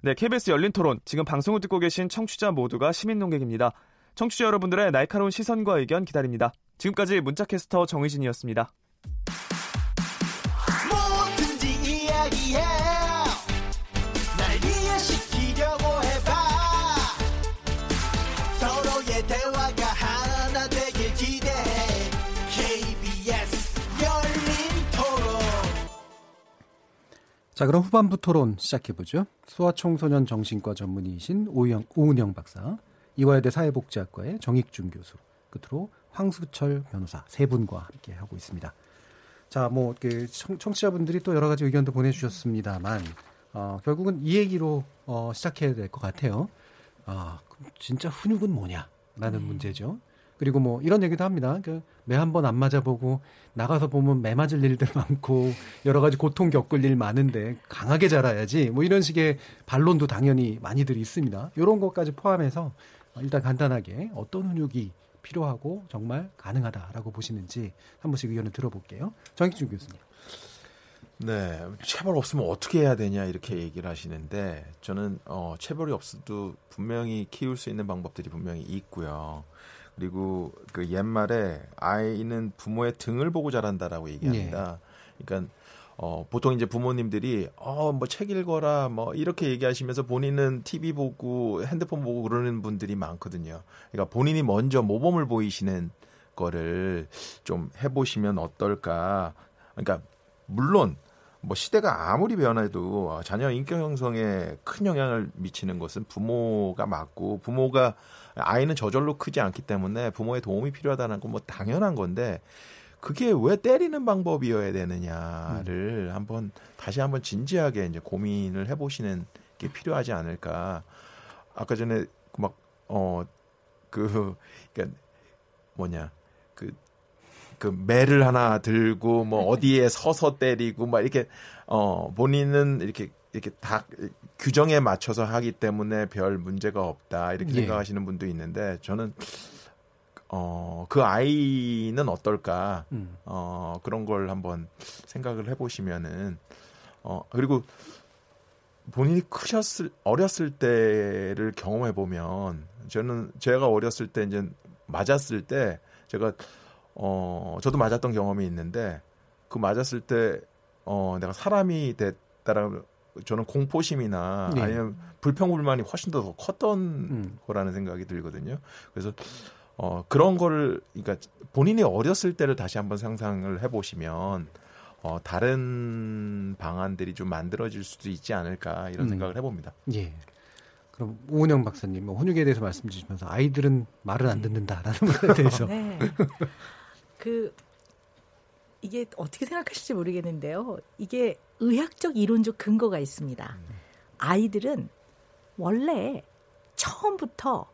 네, KBS 열린 토론. 지금 방송을 듣고 계신 청취자 모두가 시민 농객입니다. 청취자 여러분들의 날카로운 시선과 의견 기다립니다. 지금까지 문자캐스터 정의진이었습니다. 뭐든지 이야기해 자, 그럼 후반부 토론 시작해보죠. 소아청소년 정신과 전문의이신 오영, 오은영 박사, 이화여대 사회복지학과의 정익준 교수, 끝으로 황수철 변호사 세 분과 함께 하고 있습니다. 자, 뭐, 그 청, 청취자분들이 또 여러 가지 의견도 보내주셨습니다만, 어, 결국은 이 얘기로 어, 시작해야 될 것 같아요. 아, 진짜 훈육은 뭐냐? 라는 문제죠. 그리고 뭐 이런 얘기도 합니다. 그매한 번 안 맞아보고 나가서 보면 매 맞을 일들 많고 여러 가지 고통 겪을 일 많은데 강하게 자라야지 뭐 이런 식의 반론도 당연히 많이들 있습니다. 이런 것까지 포함해서 일단 간단하게 어떤 훈육이 필요하고 정말 가능하다라고 보시는지 한 번씩 의견을 들어볼게요. 정익준 교수님. 네, 체벌 없으면 어떻게 해야 되냐 이렇게 얘기를 하시는데 저는 어, 체벌이 없어도 분명히 키울 수 있는 방법들이 분명히 있고요. 그리고 그 옛말에 아이는 부모의 등을 보고 자란다라고 얘기합니다. 그러니까 어, 보통 이제 부모님들이 어, 뭐 책 읽어라 뭐 이렇게 얘기하시면서 본인은 TV 보고 핸드폰 보고 그러는 분들이 많거든요. 그러니까 본인이 먼저 모범을 보이시는 거를 좀 해보시면 어떨까. 그러니까 물론 뭐 시대가 아무리 변해도 자녀 인격 형성에 큰 영향을 미치는 것은 부모가 맞고 부모가 아이는 저절로 크지 않기 때문에 부모의 도움이 필요하다는 건 뭐 당연한 건데 그게 왜 때리는 방법이어야 되느냐를 한번 다시 한번 진지하게 이제 고민을 해보시는 게 필요하지 않을까. 아까 전에 막 어 그 그러니까 뭐냐 그 그 매를 하나 들고 뭐 어디에 서서 때리고 막 이렇게 어 본인은 이렇게 이렇게 다 규정에 맞춰서 하기 때문에 별 문제가 없다 이렇게 예. 생각하시는 분도 있는데 저는 어 그 아이는 어떨까 음. 어 그런 걸 한번 생각을 해보시면은 어 그리고 본인이 크셨을 어렸을 때를 경험해 보면 저는 제가 어렸을 때 이제 맞았을 때 제가 어 저도 맞았던 경험이 있는데 그 맞았을 때 어 내가 사람이 됐다라 저는 공포심이나 네. 아니면 불평불만이 훨씬 더 컸던 음. 거라는 생각이 들거든요. 그래서 어 그런 거를 그러니까 본인이 어렸을 때를 다시 한번 상상을 해 보시면 어 다른 방안들이 좀 만들어질 수도 있지 않을까 이런 음. 생각을 해 봅니다. 예. 그럼 오은영 박사님, 뭐 훈육에 대해서 말씀 주시면서 아이들은 말을 안 듣는다라는 것에 대해서 네. 그 이게 어떻게 생각하실지 모르겠는데요. 이게 의학적 이론적 근거가 있습니다. 아이들은 원래 처음부터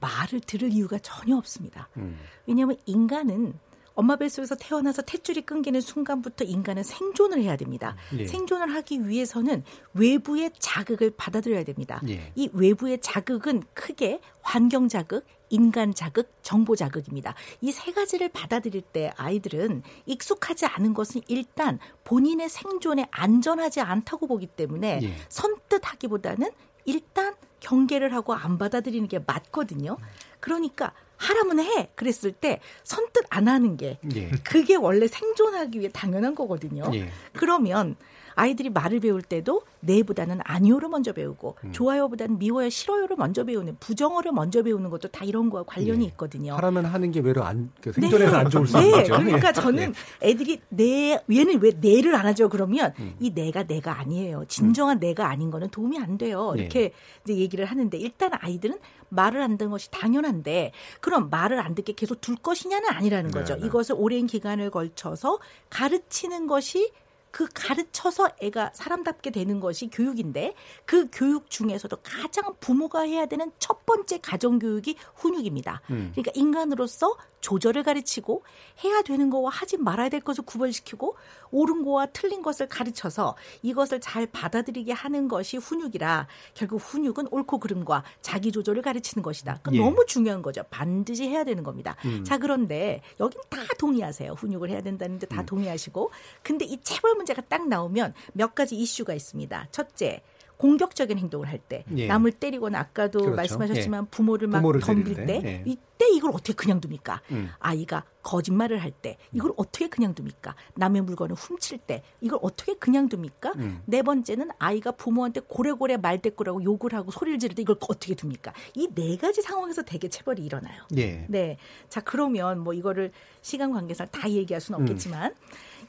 말을 들을 이유가 전혀 없습니다. 음. 왜냐하면 인간은 엄마 뱃속에서 태어나서 탯줄이 끊기는 순간부터 인간은 생존을 해야 됩니다. 예. 생존을 하기 위해서는 외부의 자극을 받아들여야 됩니다. 예. 이 외부의 자극은 크게 환경 자극, 인간 자극, 정보 자극입니다. 이 세 가지를 받아들일 때 아이들은 익숙하지 않은 것은 일단 본인의 생존에 안전하지 않다고 보기 때문에 예. 선뜻 하기보다는 일단 경계를 하고 안 받아들이는 게 맞거든요. 그러니까 하라면 해. 그랬을 때 선뜻 안 하는 게 예. 그게 원래 생존하기 위해 당연한 거거든요. 예. 그러면 아이들이 말을 배울 때도 네보다는 아니오를 먼저 배우고 음. 좋아요보다는 미워요, 싫어요를 먼저 배우는 부정어를 먼저 배우는 것도 다 이런 거와 관련이 있거든요. 하라면 하는 게 외로 안, 그 생존에서 안 좋을 수 네, 있는 거죠. 그러니까 예. 저는 예. 애들이 내 얘는 왜 내를 안 하죠? 그러면 음. 이 내가 내가 아니에요. 진정한 내가 아닌 거는 도움이 안 돼요. 네. 이렇게 이제 얘기를 하는데 일단 아이들은 말을 안 듣는 것이 당연한데 그럼 말을 안 듣게 계속 둘 것이냐는 아니라는 거죠. 네, 네. 이것을 오랜 기간을 걸쳐서 가르치는 것이 그 가르쳐서 애가 사람답게 되는 것이 교육인데 그 교육 중에서도 가장 부모가 해야 되는 첫 번째 가정 교육이 훈육입니다. 음. 그러니까 인간으로서 조절을 가르치고 해야 되는 거와 하지 말아야 될 것을 구별시키고 옳은 거와 틀린 것을 가르쳐서 이것을 잘 받아들이게 하는 것이 훈육이라 결국 훈육은 옳고 그름과 자기 조절을 가르치는 것이다. 그 예. 너무 중요한 거죠. 반드시 해야 되는 겁니다. 음. 자 그런데 여긴 다 동의하세요. 훈육을 해야 된다는데 음. 다 동의하시고 근데 이 체벌 문제가 딱 나오면 몇 가지 이슈가 있습니다. 첫째. 공격적인 행동을 할때 예. 남을 때리거나 아까도 그렇죠. 말씀하셨지만 예. 부모를 막 부모를 덤빌 때 때. 예. 이때 이걸 어떻게 그냥 둡니까? 음. 아이가 거짓말을 할 때 이걸 어떻게 그냥 둡니까? 남의 물건을 훔칠 때 이걸 어떻게 그냥 둡니까? 음. 네 번째는 아이가 부모한테 고래고래 말대꾸라고 욕을 하고 소리를 지를 때 이걸 어떻게 둡니까? 이 네 가지 상황에서 대개 체벌이 일어나요. 예. 네. 자, 그러면 뭐 이거를 시간 관계상 다 얘기할 수는 음. 없겠지만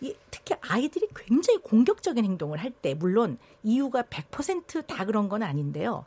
이, 특히 아이들이 굉장히 공격적인 행동을 할 때 물론 이유가 100%다 그런 건 아닌데요.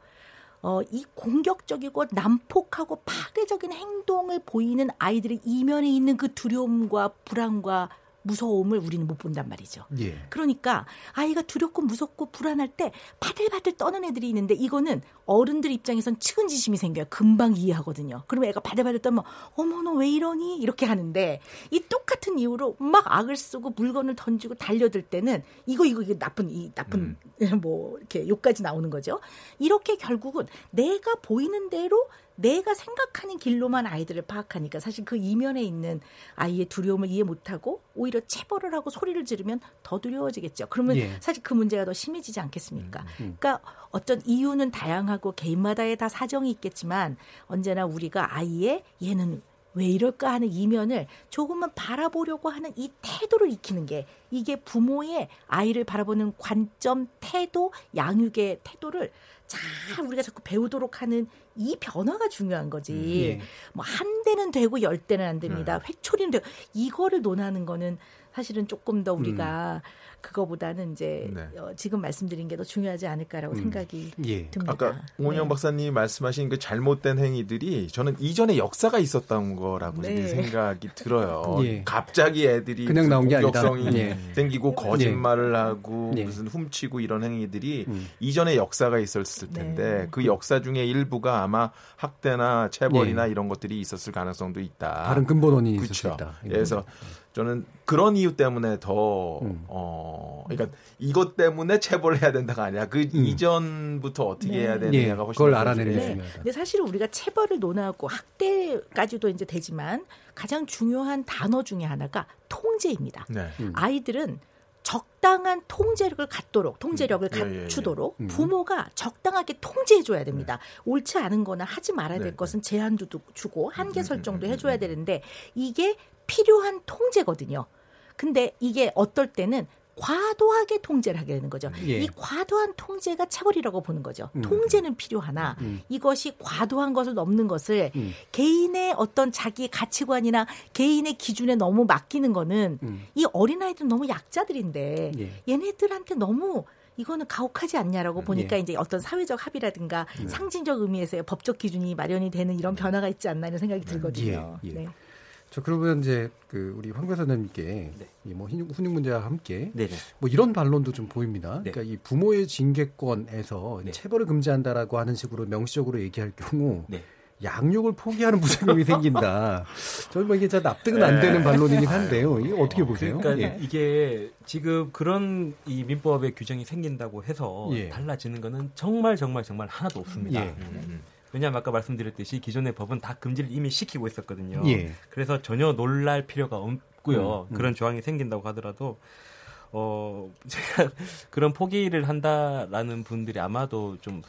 어, 이 공격적이고 난폭하고 파괴적인 행동을 보이는 아이들의 이면에 있는 그 두려움과 불안과 무서움을 우리는 못 본단 말이죠. 예. 그러니까 아이가 두렵고 무섭고 불안할 때 바들바들 떠는 애들이 있는데 이거는 어른들 입장에선 측은지심이 생겨요. 금방 이해하거든요. 그러면 애가 바들바들 떠면 어머 너 왜 이러니 이렇게 하는데 이 똑같은 이유로 막 악을 쓰고 물건을 던지고 달려들 때는 이거 이거 이거 나쁜 이 나쁜 뭐 이렇게 욕까지 나오는 거죠. 이렇게 결국은 내가 보이는 대로 내가 생각하는 길로만 아이들을 파악하니까 사실 그 이면에 있는 아이의 두려움을 이해 못하고 오히려 체벌을 하고 소리를 지르면 더 두려워지겠죠. 그러면 예. 사실 그 문제가 더 심해지지 않겠습니까? 그러니까 어떤 이유는 다양하고 개인마다의 다 사정이 있겠지만 언제나 우리가 아이의 얘는 왜 이럴까 하는 이면을 조금만 바라보려고 하는 이 태도를 익히는 게 이게 부모의 아이를 바라보는 관점, 태도, 양육의 태도를 잘 우리가 자꾸 배우도록 하는 이 변화가 중요한 거지. 예. 뭐한 대는 되고 열 대는 안 됩니다. 획초리는 되고 이거를 논하는 거는 사실은 조금 더 우리가 그거보다는 이제 네. 어, 지금 말씀드린 게 더 중요하지 않을까라고 생각이 예. 듭니다. 아까 오은영 박사님 말씀하신 그 잘못된 행위들이 저는 이전에 역사가 있었던 거라고 네. 생각이 들어요. 예. 갑자기 애들이 그냥 나온 게 아니다. 공격성이 예. 생기고 거짓말을 하고 예. 무슨 훔치고 이런 행위들이 음. 이전에 역사가 있었을 텐데 네. 그 역사 중에 일부가 아마 학대나 체벌이나 예. 이런 것들이 있었을 가능성도 있다. 다른 근본 원인이 있을 수. 있다. 그래서 저는 그런 이유 때문에 더 음. 어, 그러니까 이것 때문에 체벌을 해야 된다가 아니라 그 이전부터 어떻게 네. 해야 예, 되느냐가 훨씬 그걸 더 알아내는 게. 네. 중요하다. 근데 사실은 우리가 체벌을 논하고 학대까지도 이제 되지만 가장 중요한 단어 중에 하나가 통제입니다. 네. 음. 아이들은 적당한 통제력을 갖도록 통제력을 음. 예, 예, 예. 갖추도록 음. 부모가 적당하게 통제해 줘야 됩니다. 옳지 않은 거나 하지 말아야 될 네, 것은 제한도 두- 주고 한계 음, 설정도 음, 음, 해줘야 음. 되는데 이게 필요한 통제거든요. 근데 이게 어떨 때는 과도하게 통제를 하게 되는 거죠. 예. 이 과도한 통제가 체벌이라고 보는 거죠. 음. 통제는 필요하나 음. 이것이 과도한 것을 넘는 것을 음. 개인의 어떤 자기 가치관이나 개인의 기준에 너무 맡기는 거는 음. 이 어린아이들은 너무 약자들인데 예. 얘네들한테 너무 이거는 가혹하지 않냐라고 보니까 예. 이제 어떤 사회적 합의라든가 네. 상징적 의미에서의 법적 기준이 마련이 되는 이런 변화가 있지 않나 이런 생각이 들거든요. 예, 예. 네. 저 그러면 이제 그 우리 황 교사님께 이뭐 훈육, 문제와 함께 네네. 뭐 이런 반론도 좀 보입니다. 네. 그러니까 이 부모의 징계권에서 네. 체벌을 금지한다라고 하는 식으로 명시적으로 얘기할 경우 네. 양육을 포기하는 부작용이 생긴다. 저는 뭐 이게 잘 납득은 안 되는 반론이긴 한데요. 이게 어떻게 보세요? 그러니까 예. 이게 지금 그런 이 민법의 규정이 생긴다고 해서 예. 달라지는 거는 정말 정말 정말 하나도 없습니다. 예. 음. 왜냐하면 아까 말씀드렸듯이 기존의 법은 다 금지를 이미 시키고 있었거든요. 예. 그래서 전혀 놀랄 필요가 없고요. 음, 음. 그런 조항이 생긴다고 하더라도 어 제가 그런 포기를 한다라는 분들이 아마도 좀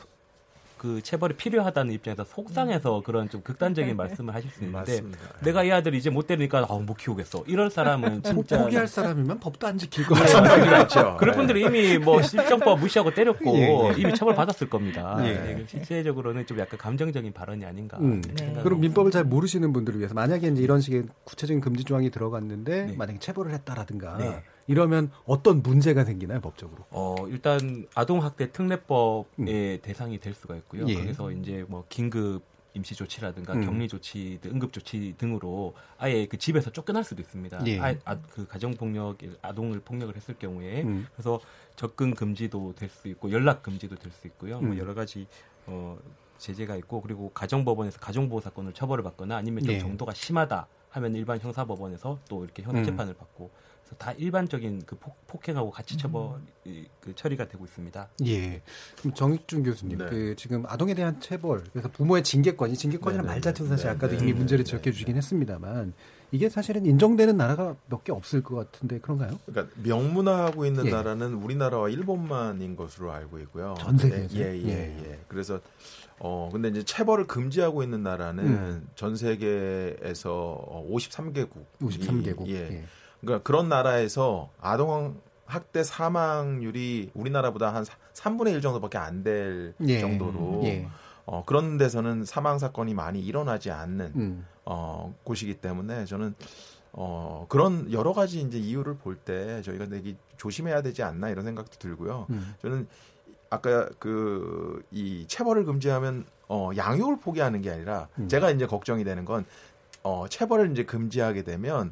그 체벌이 필요하다는 입장에서 속상해서 그런 좀 극단적인 말씀을 하실 수 있는데 맞습니다. 내가 이 아들이 이제 못 되니까 아우 못 키우겠어 이럴 사람은 진짜 포기할 사람이면 법도 안 지킬 거 그렇죠 그럴 분들은 이미 뭐 실정법 무시하고 때렸고 예, 예. 이미 처벌 받았을 겁니다. 예. 네, 실제적으로는 좀 약간 감정적인 발언이 아닌가. 음. 생각을 그럼. 민법을 잘 모르시는 분들을 위해서 만약에 이제 이런 식의 구체적인 금지 조항이 들어갔는데 네. 만약에 체벌을 했다라든가 네. 이러면 어떤 문제가 생기나요 법적으로? 어, 일단 아동학대 특례법의 대상이 될 수가 있고요. 음. 예. 그래서 이제 뭐 긴급 임시 조치라든가 음. 격리 조치, 등, 응급 조치 등으로 아예 그 집에서 쫓겨날 수도 있습니다. 예. 아, 아, 그 가정 폭력, 아동을 폭력을 했을 경우에 음. 그래서 접근 금지도 될 수 있고 연락 금지도 될 수 있고요. 뭐 음. 여러 가지 어 제재가 있고 그리고 가정법원에서 가정보호 사건을 처벌을 받거나 아니면 좀 예. 정도가 심하다 하면 일반 형사법원에서 또 이렇게 현행 음. 재판을 받고 다 일반적인 그 폭, 폭행하고 같이 처벌 이- 그 처리가 되고 있습니다. 예. 그럼 정익준 교수님, 네. 그 지금 아동에 대한 체벌, 그래서 부모의 징계권, 이 징계권이라는 네, 말 네, 자체도 사실 네, 아까도 네, 이미 네, 문제를 네, 지적해주긴 했습니다만 이게 사실은 인정되는 나라가 몇 개 없을 것 같은데 그런가요? 그러니까 명문화하고 있는 예. 나라는 우리나라와 일본만인 것으로 알고 있고요. 전 세계에서요? 예, 예, 예. 예. 그래서 어 근데 이제 체벌을 금지하고 있는 나라는 음. 전 세계에서 53개국. 53개국. 예. 예. 그러니까 그런 나라에서 아동 학대 사망률이 우리나라보다 한 3분의 1 정도밖에 안될 예. 정도로 예. 어, 그런 데서는 사망 사건이 많이 일어나지 않는 음. 어, 곳이기 때문에 저는 어, 그런 여러 가지 이제 이유를 볼 때 저희가 되게 조심해야 되지 않나 이런 생각도 들고요. 음. 저는 아까 그 이 체벌을 금지하면 어 양육을 포기하는 게 아니라 음. 제가 이제 걱정이 되는 건 어 체벌을 이제 금지하게 되면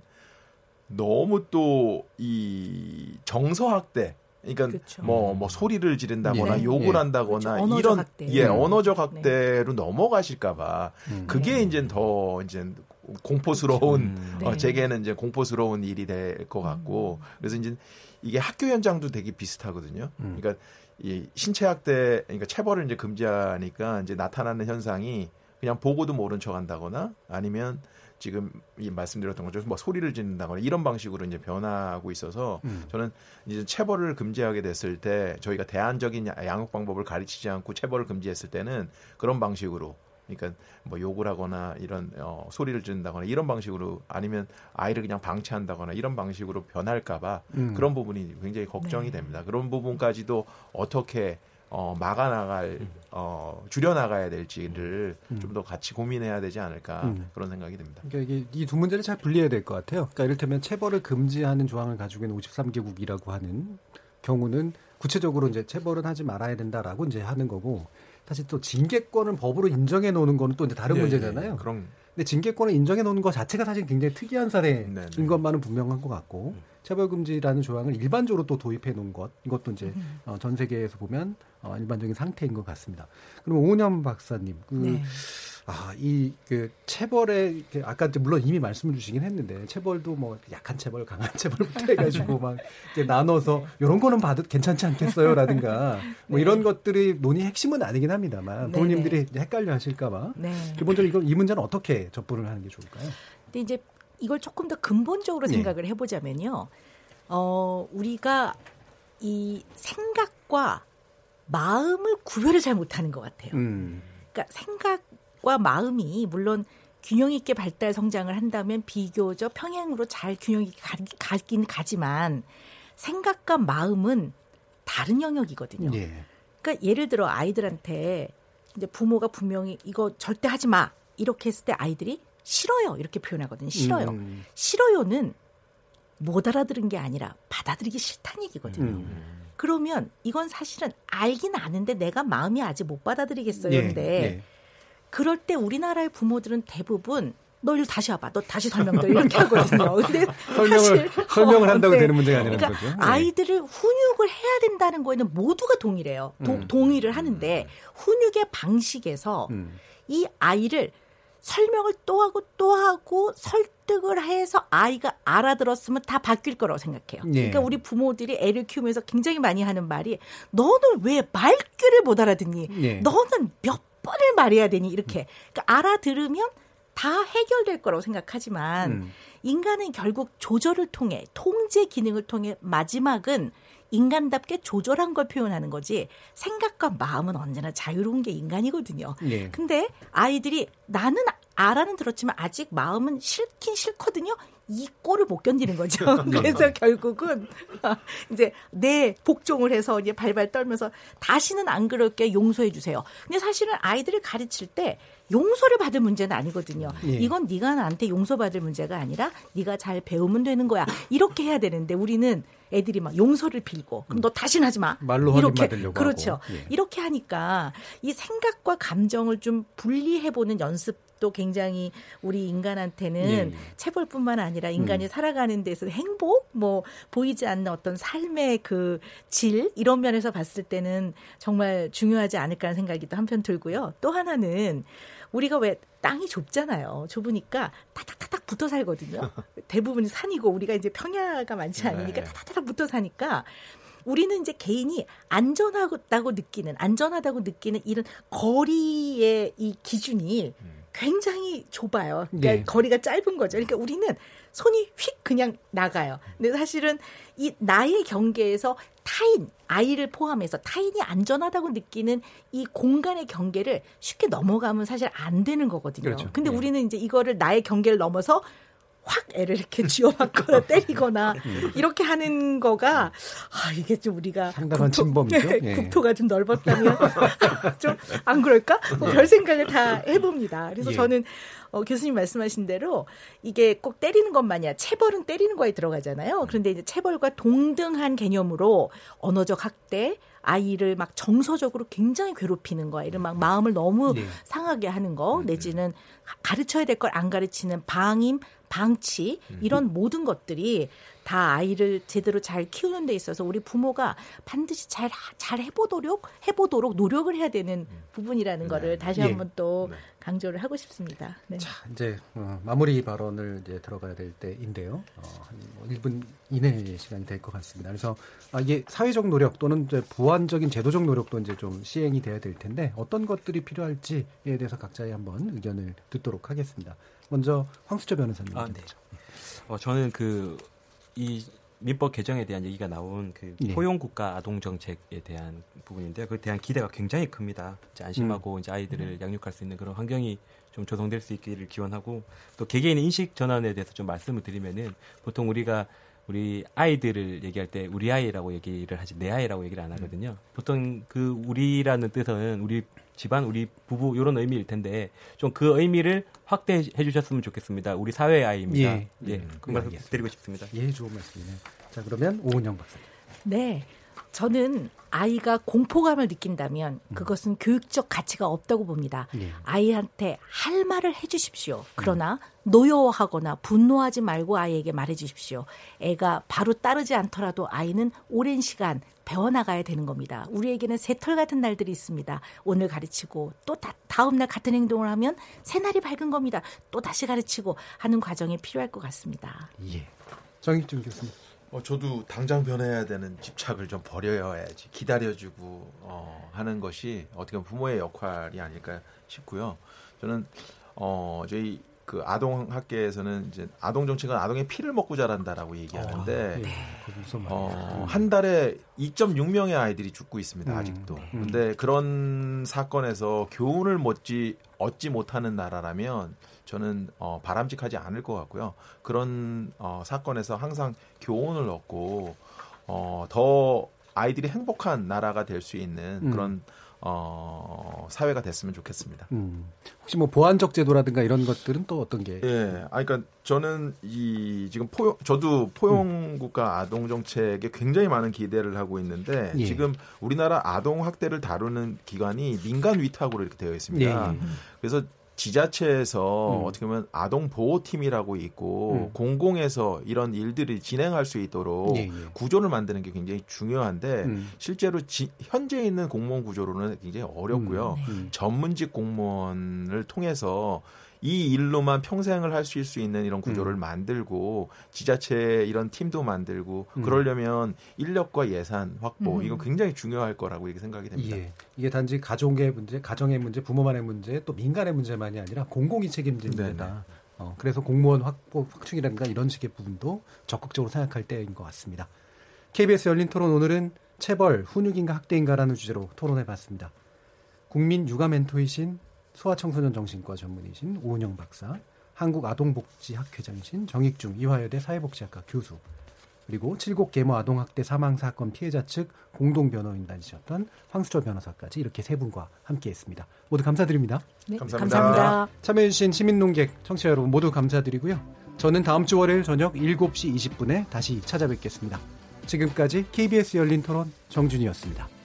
너무 또 이 정서 학대 그러니까 뭐뭐 소리를 지른다거나 네. 욕을 예. 한다거나 그렇죠. 언어적 이런 학대. 예 음. 언어적 학대로 넘어가실까봐 음. 그게 이제 더 이제 공포스러운 음. 어, 네. 제게는 이제 공포스러운 일이 될 것 같고 그래서 이제 이게 학교 현장도 되게 비슷하거든요. 음. 그러니까 이 신체 학대 그러니까 체벌을 이제 금지하니까 이제 나타나는 현상이 그냥 보고도 모른 척한다거나 아니면 지금 이 말씀드렸던 것처럼 뭐 소리를 지른다거나 이런 방식으로 이제 변하고 있어서 음. 저는 이제 체벌을 금지하게 됐을 때 저희가 대안적인 야- 양육 방법을 가르치지 않고 체벌을 금지했을 때는 그런 방식으로 그러니까 뭐 욕을 하거나 이런 어, 소리를 지른다거나 이런 방식으로 아니면 아이를 그냥 방치한다거나 이런 방식으로 변할까봐 음. 그런 부분이 굉장히 걱정이 됩니다. 그런 부분까지도 어떻게 어, 막아 나갈 어, 줄여 나가야 될지를 좀더 같이 고민해야 되지 않을까 음. 그런 생각이 듭니다. 그러니까 이게 이 두 문제를 잘 분리해야 될 것 같아요. 그러니까 이를테면 체벌을 금지하는 조항을 가지고 있는 53개국이라고 하는 경우는 구체적으로 이제 체벌은 하지 말아야 된다라고 이제 하는 거고 사실 또 징계권을 법으로 인정해 놓는 거는 또 이제 다른 예, 문제잖아요. 예, 그럼 근데 징계권을 인정해 놓는 것 자체가 사실 굉장히 특이한 사례인 네, 네. 것만은 분명한 것 같고 체벌 금지라는 조항을 일반적으로 또 도입해 놓은 것 이것도 이제 음. 어, 전 세계에서 보면 어, 일반적인 상태인 것 같습니다. 그럼 오은영 박사님, 그, 네. 아, 이, 그, 체벌에, 아까 이제 물론 이미 말씀을 주시긴 했는데, 체벌도 뭐, 약한 체벌, 강한 체벌부터 해가지고 막, 이렇게 나눠서, 요런 거는 봐도 괜찮지 않겠어요? 라든가, 뭐 이런 것들이 논의 핵심은 아니긴 합니다만, 네, 부모님들이 이제 헷갈려 하실까봐, 네. 기본적으로 이걸, 이 문제는 어떻게 접근을 하는 게 좋을까요? 근데 이제 이걸 조금 더 근본적으로 네. 생각을 해보자면요. 어, 우리가 이 생각과 마음을 구별을 잘 못하는 것 같아요. 음. 그러니까 생각과 마음이 물론 균형 있게 발달 성장을 한다면 비교적 평행으로 잘 균형 있게 가, 가긴 가지만 생각과 마음은 다른 영역이거든요. 예. 그러니까 예를 들어 아이들한테 이제 부모가 분명히 이거 절대 하지 마 이렇게 했을 때 아이들이 싫어요 이렇게 표현하거든요. 싫어요. 음. 싫어요는 못 알아들은 게 아니라 받아들이기 싫다는 얘기거든요. 음. 그러면 이건 사실은 알긴 아는데 내가 마음이 아직 못 받아들이겠어요. 예, 근데 예. 그럴 때 우리나라의 부모들은 대부분 너 일로 다시 와봐. 너 다시 설명들 이렇게 하거든요. 근데 설명을, 사실 설명을 어, 한다고 네. 되는 문제가 아니라는 그러니까 거죠. 예. 아이들을 훈육을 해야 된다는 거에는 모두가. 도- 음. 동의를 하는데 훈육의 방식에서 음. 이 아이를 설명을 또 하고 또 하고 설득을 해서 아이가 알아들었으면 다 바뀔 거라고 생각해요. 예. 그러니까 우리 부모들이 애를 키우면서 굉장히 많이 하는 말이 너는 왜 말귀를 못 알아듣니? 예. 너는 몇 번을 말해야 되니? 이렇게 그러니까 알아들으면 다 해결될 거라고 생각하지만 음. 인간은 결국 조절을 통해 통제 기능을 통해 마지막은 인간답게 조절한 걸 표현하는 거지 생각과 마음은 언제나 자유로운 게 인간이거든요. 예. 근데 아이들이 나는 알아는 들었지만 아직 마음은 싫긴 싫거든요. 이 꼴을 못 견디는 거죠. 그래서 결국은 이제 내 복종을 해서 이제 발발 떨면서 다시는 안 그럴게 용서해 주세요. 근데 사실은 아이들을 가르칠 때 용서를 받을 문제는 아니거든요. 예. 이건 네가 나한테 용서받을 문제가 아니라 네가 잘 배우면 되는 거야. 이렇게 해야 되는데 우리는 애들이 막 용서를 빌고 그럼 너 다시는 하지 마. 말로 이렇게 그렇죠. 예. 이렇게 하니까 이 생각과 감정을 좀 분리해 보는 연습도 굉장히 우리 인간한테는 예, 예. 체벌뿐만 아니라 인간이 음. 살아가는 데서 행복, 뭐 보이지 않는 어떤 삶의 그 질 이런 면에서 봤을 때는 정말 중요하지 않을까라는 생각이 또 한편 들고요. 또 하나는 우리가 왜 땅이 좁잖아요. 좁으니까 타닥타닥 붙어 살거든요. 대부분이 산이고 우리가 이제 평야가 많지 않으니까 네. 타닥타닥 붙어 사니까 우리는 이제 개인이 안전하다고 느끼는 안전하다고 느끼는 이런 거리의 이 기준이 굉장히 좁아요. 그러니까 예. 거리가 짧은 거죠. 그러니까 우리는 손이 휙 그냥 나가요. 근데 사실은 이 나의 경계에서 타인, 아이를 포함해서 타인이 안전하다고 느끼는 이 공간의 경계를 쉽게 넘어가면 사실 안 되는 거거든요. 그렇죠. 근데 예. 우리는 이제 이거를 나의 경계를 넘어서 확 애를 이렇게 쥐어박거나 때리거나 이렇게 하는 거가 아 이게 좀 우리가 상당한 침범이죠. 예. 국토가 좀 넓었다면 좀 안 그럴까? 뭐 별 생각을 다 해봅니다. 그래서 예. 저는 어, 교수님 말씀하신 대로 이게 꼭 때리는 것만이 아니라 체벌은 때리는 거에 들어가잖아요. 그런데 이제 체벌과 동등한 개념으로 언어적 학대, 아이를 막 정서적으로 굉장히 괴롭히는 거, 아이를 막 마음을 너무 네. 상하게 하는 거, 내지는 가르쳐야 될 걸 안 가르치는 방임, 방치. 이런 모든 것들이 다 아이를 제대로 잘 키우는 데 있어서 우리 부모가 반드시 잘 잘 해보도록 해보도록 노력을 해야 되는 부분이라는 거를 다시 예. 한번 또 강조를 하고 싶습니다. 네. 자, 이제 어, 마무리 발언을 이제 들어가야 될 때인데요. 어, 한뭐 1분 이내의 시간이 될 것 같습니다. 그래서 아, 이게 사회적 노력 또는 이제 보완적인 제도적 노력도 이제 좀 시행이 돼야 될 텐데 어떤 것들이 필요할지에 대해서 각자의 한번 의견을 듣도록 하겠습니다. 먼저 황수철 변호사님. 아, 네. 어, 저는 그 이 민법 개정에 대한 얘기가 나온 그 예. 포용 국가 아동 정책에 대한 부분인데 그에 대한 기대가 굉장히 큽니다. 이제 안심하고 음. 이제 아이들을 양육할 수 있는 그런 환경이 좀 조성될 수 있기를 기원하고 또 개개인의 인식 전환에 대해서 좀 말씀을 드리면은 보통 우리가 우리 아이들을 얘기할 때 우리 아이라고 얘기를 하지 내 아이라고 얘기를 안 하거든요. 보통 그 우리라는 뜻은 우리 집안, 우리 부부 이런 의미일 텐데 좀 그 의미를 확대해 주셨으면 좋겠습니다. 우리 사회의 아이입니다. 예. 예, 음, 그 말씀. 드리고 싶습니다. 예, 좋은 말씀이네요. 자, 그러면 오은영 박사님. 네. 저는 아이가 공포감을 느낀다면 그것은 교육적 가치가 없다고 봅니다. 예. 아이한테 할 말을 해주십시오. 그러나 노여워하거나 분노하지 말고 아이에게 말해주십시오. 애가 바로 따르지 않더라도 아이는 오랜 시간 배워나가야 되는 겁니다. 우리에게는 새털 같은 날들이 있습니다. 오늘 가르치고 또 다, 다음 날 같은 행동을 하면 새날이 밝은 겁니다. 또 다시 가르치고 하는 과정이 필요할 것 같습니다. 예. 정익준 교수님. 어, 저도 당장 변해야 되는 집착을 좀 버려야지 기다려주고 어, 하는 것이 어떻게 보면 부모의 역할이 아닐까 싶고요. 저는 어, 저희 그 아동 학계에서는 이제 아동 정책은 아동의 피를 먹고 자란다라고 얘기하는데 무슨 말이에요? 어, 한 달에 2.6명의 아이들이 죽고 있습니다 아직도. 음. 근데 그런 사건에서 교훈을 얻지 얻지 못하는 나라라면 저는 어, 바람직하지 않을 것 같고요. 그런 어, 사건에서 항상 교훈을 얻고 어, 더 아이들이 행복한 나라가 될 수 있는 음. 그런 어, 사회가 됐으면 좋겠습니다. 음. 혹시 뭐 보완적 제도라든가 이런 것들은 또 어떤 게? 예, 아, 그러니까 저는 이 지금 포용, 저도 포용 국가 아동 정책에 굉장히 많은 기대를 하고 있는데 예. 지금 우리나라 아동 학대를 다루는 기관이 민간 위탁으로 이렇게 되어 있습니다. 예. 그래서 지자체에서 음. 어떻게 보면 아동 보호팀이라고 있고 음. 공공에서 이런 일들을 진행할 수 있도록 예, 예. 구조를 만드는 게 굉장히 중요한데 음. 실제로 지- 현재 있는 공무원 구조로는 굉장히 어렵고요. 음. 전문직 공무원을 통해서 이 일로만 평생을 할 수 있을 수 있는 이런 구조를 음. 만들고 지자체 이런 팀도 만들고 음. 그러려면 인력과 예산 확보 음. 이거 굉장히 중요할 거라고 이렇게 생각이 됩니다. 예. 이게 단지 가족의 문제, 가정의 문제, 부모만의 문제, 또 민간의 문제만이 아니라 공공이. 문제다. 어, 그래서 공무원 확보, 확충이라든가 이런 식의 부분도 적극적으로 생각할 때인 것 같습니다. KBS 열린 토론 오늘은 체벌, 훈육인가 학대인가라는 주제로 토론해봤습니다. 국민 육아 멘토이신 소아청소년 정신과 전문의신 오은영 박사, 한국아동복지학회장이신 정익중 이화여대 사회복지학과 교수, 그리고 칠곡 계모 아동학대 사망 사건 피해자 측 공동 변호인단이셨던 황수철 변호사까지 이렇게 세 분과 함께했습니다. 모두 감사드립니다. 네, 감사합니다. 감사합니다. 참여해주신 시민농객 청취자 여러분 모두 감사드리고요. 저는 다음 주 월요일 저녁 7시 20분에 다시 찾아뵙겠습니다. 지금까지 KBS 열린 토론 정준이었습니다.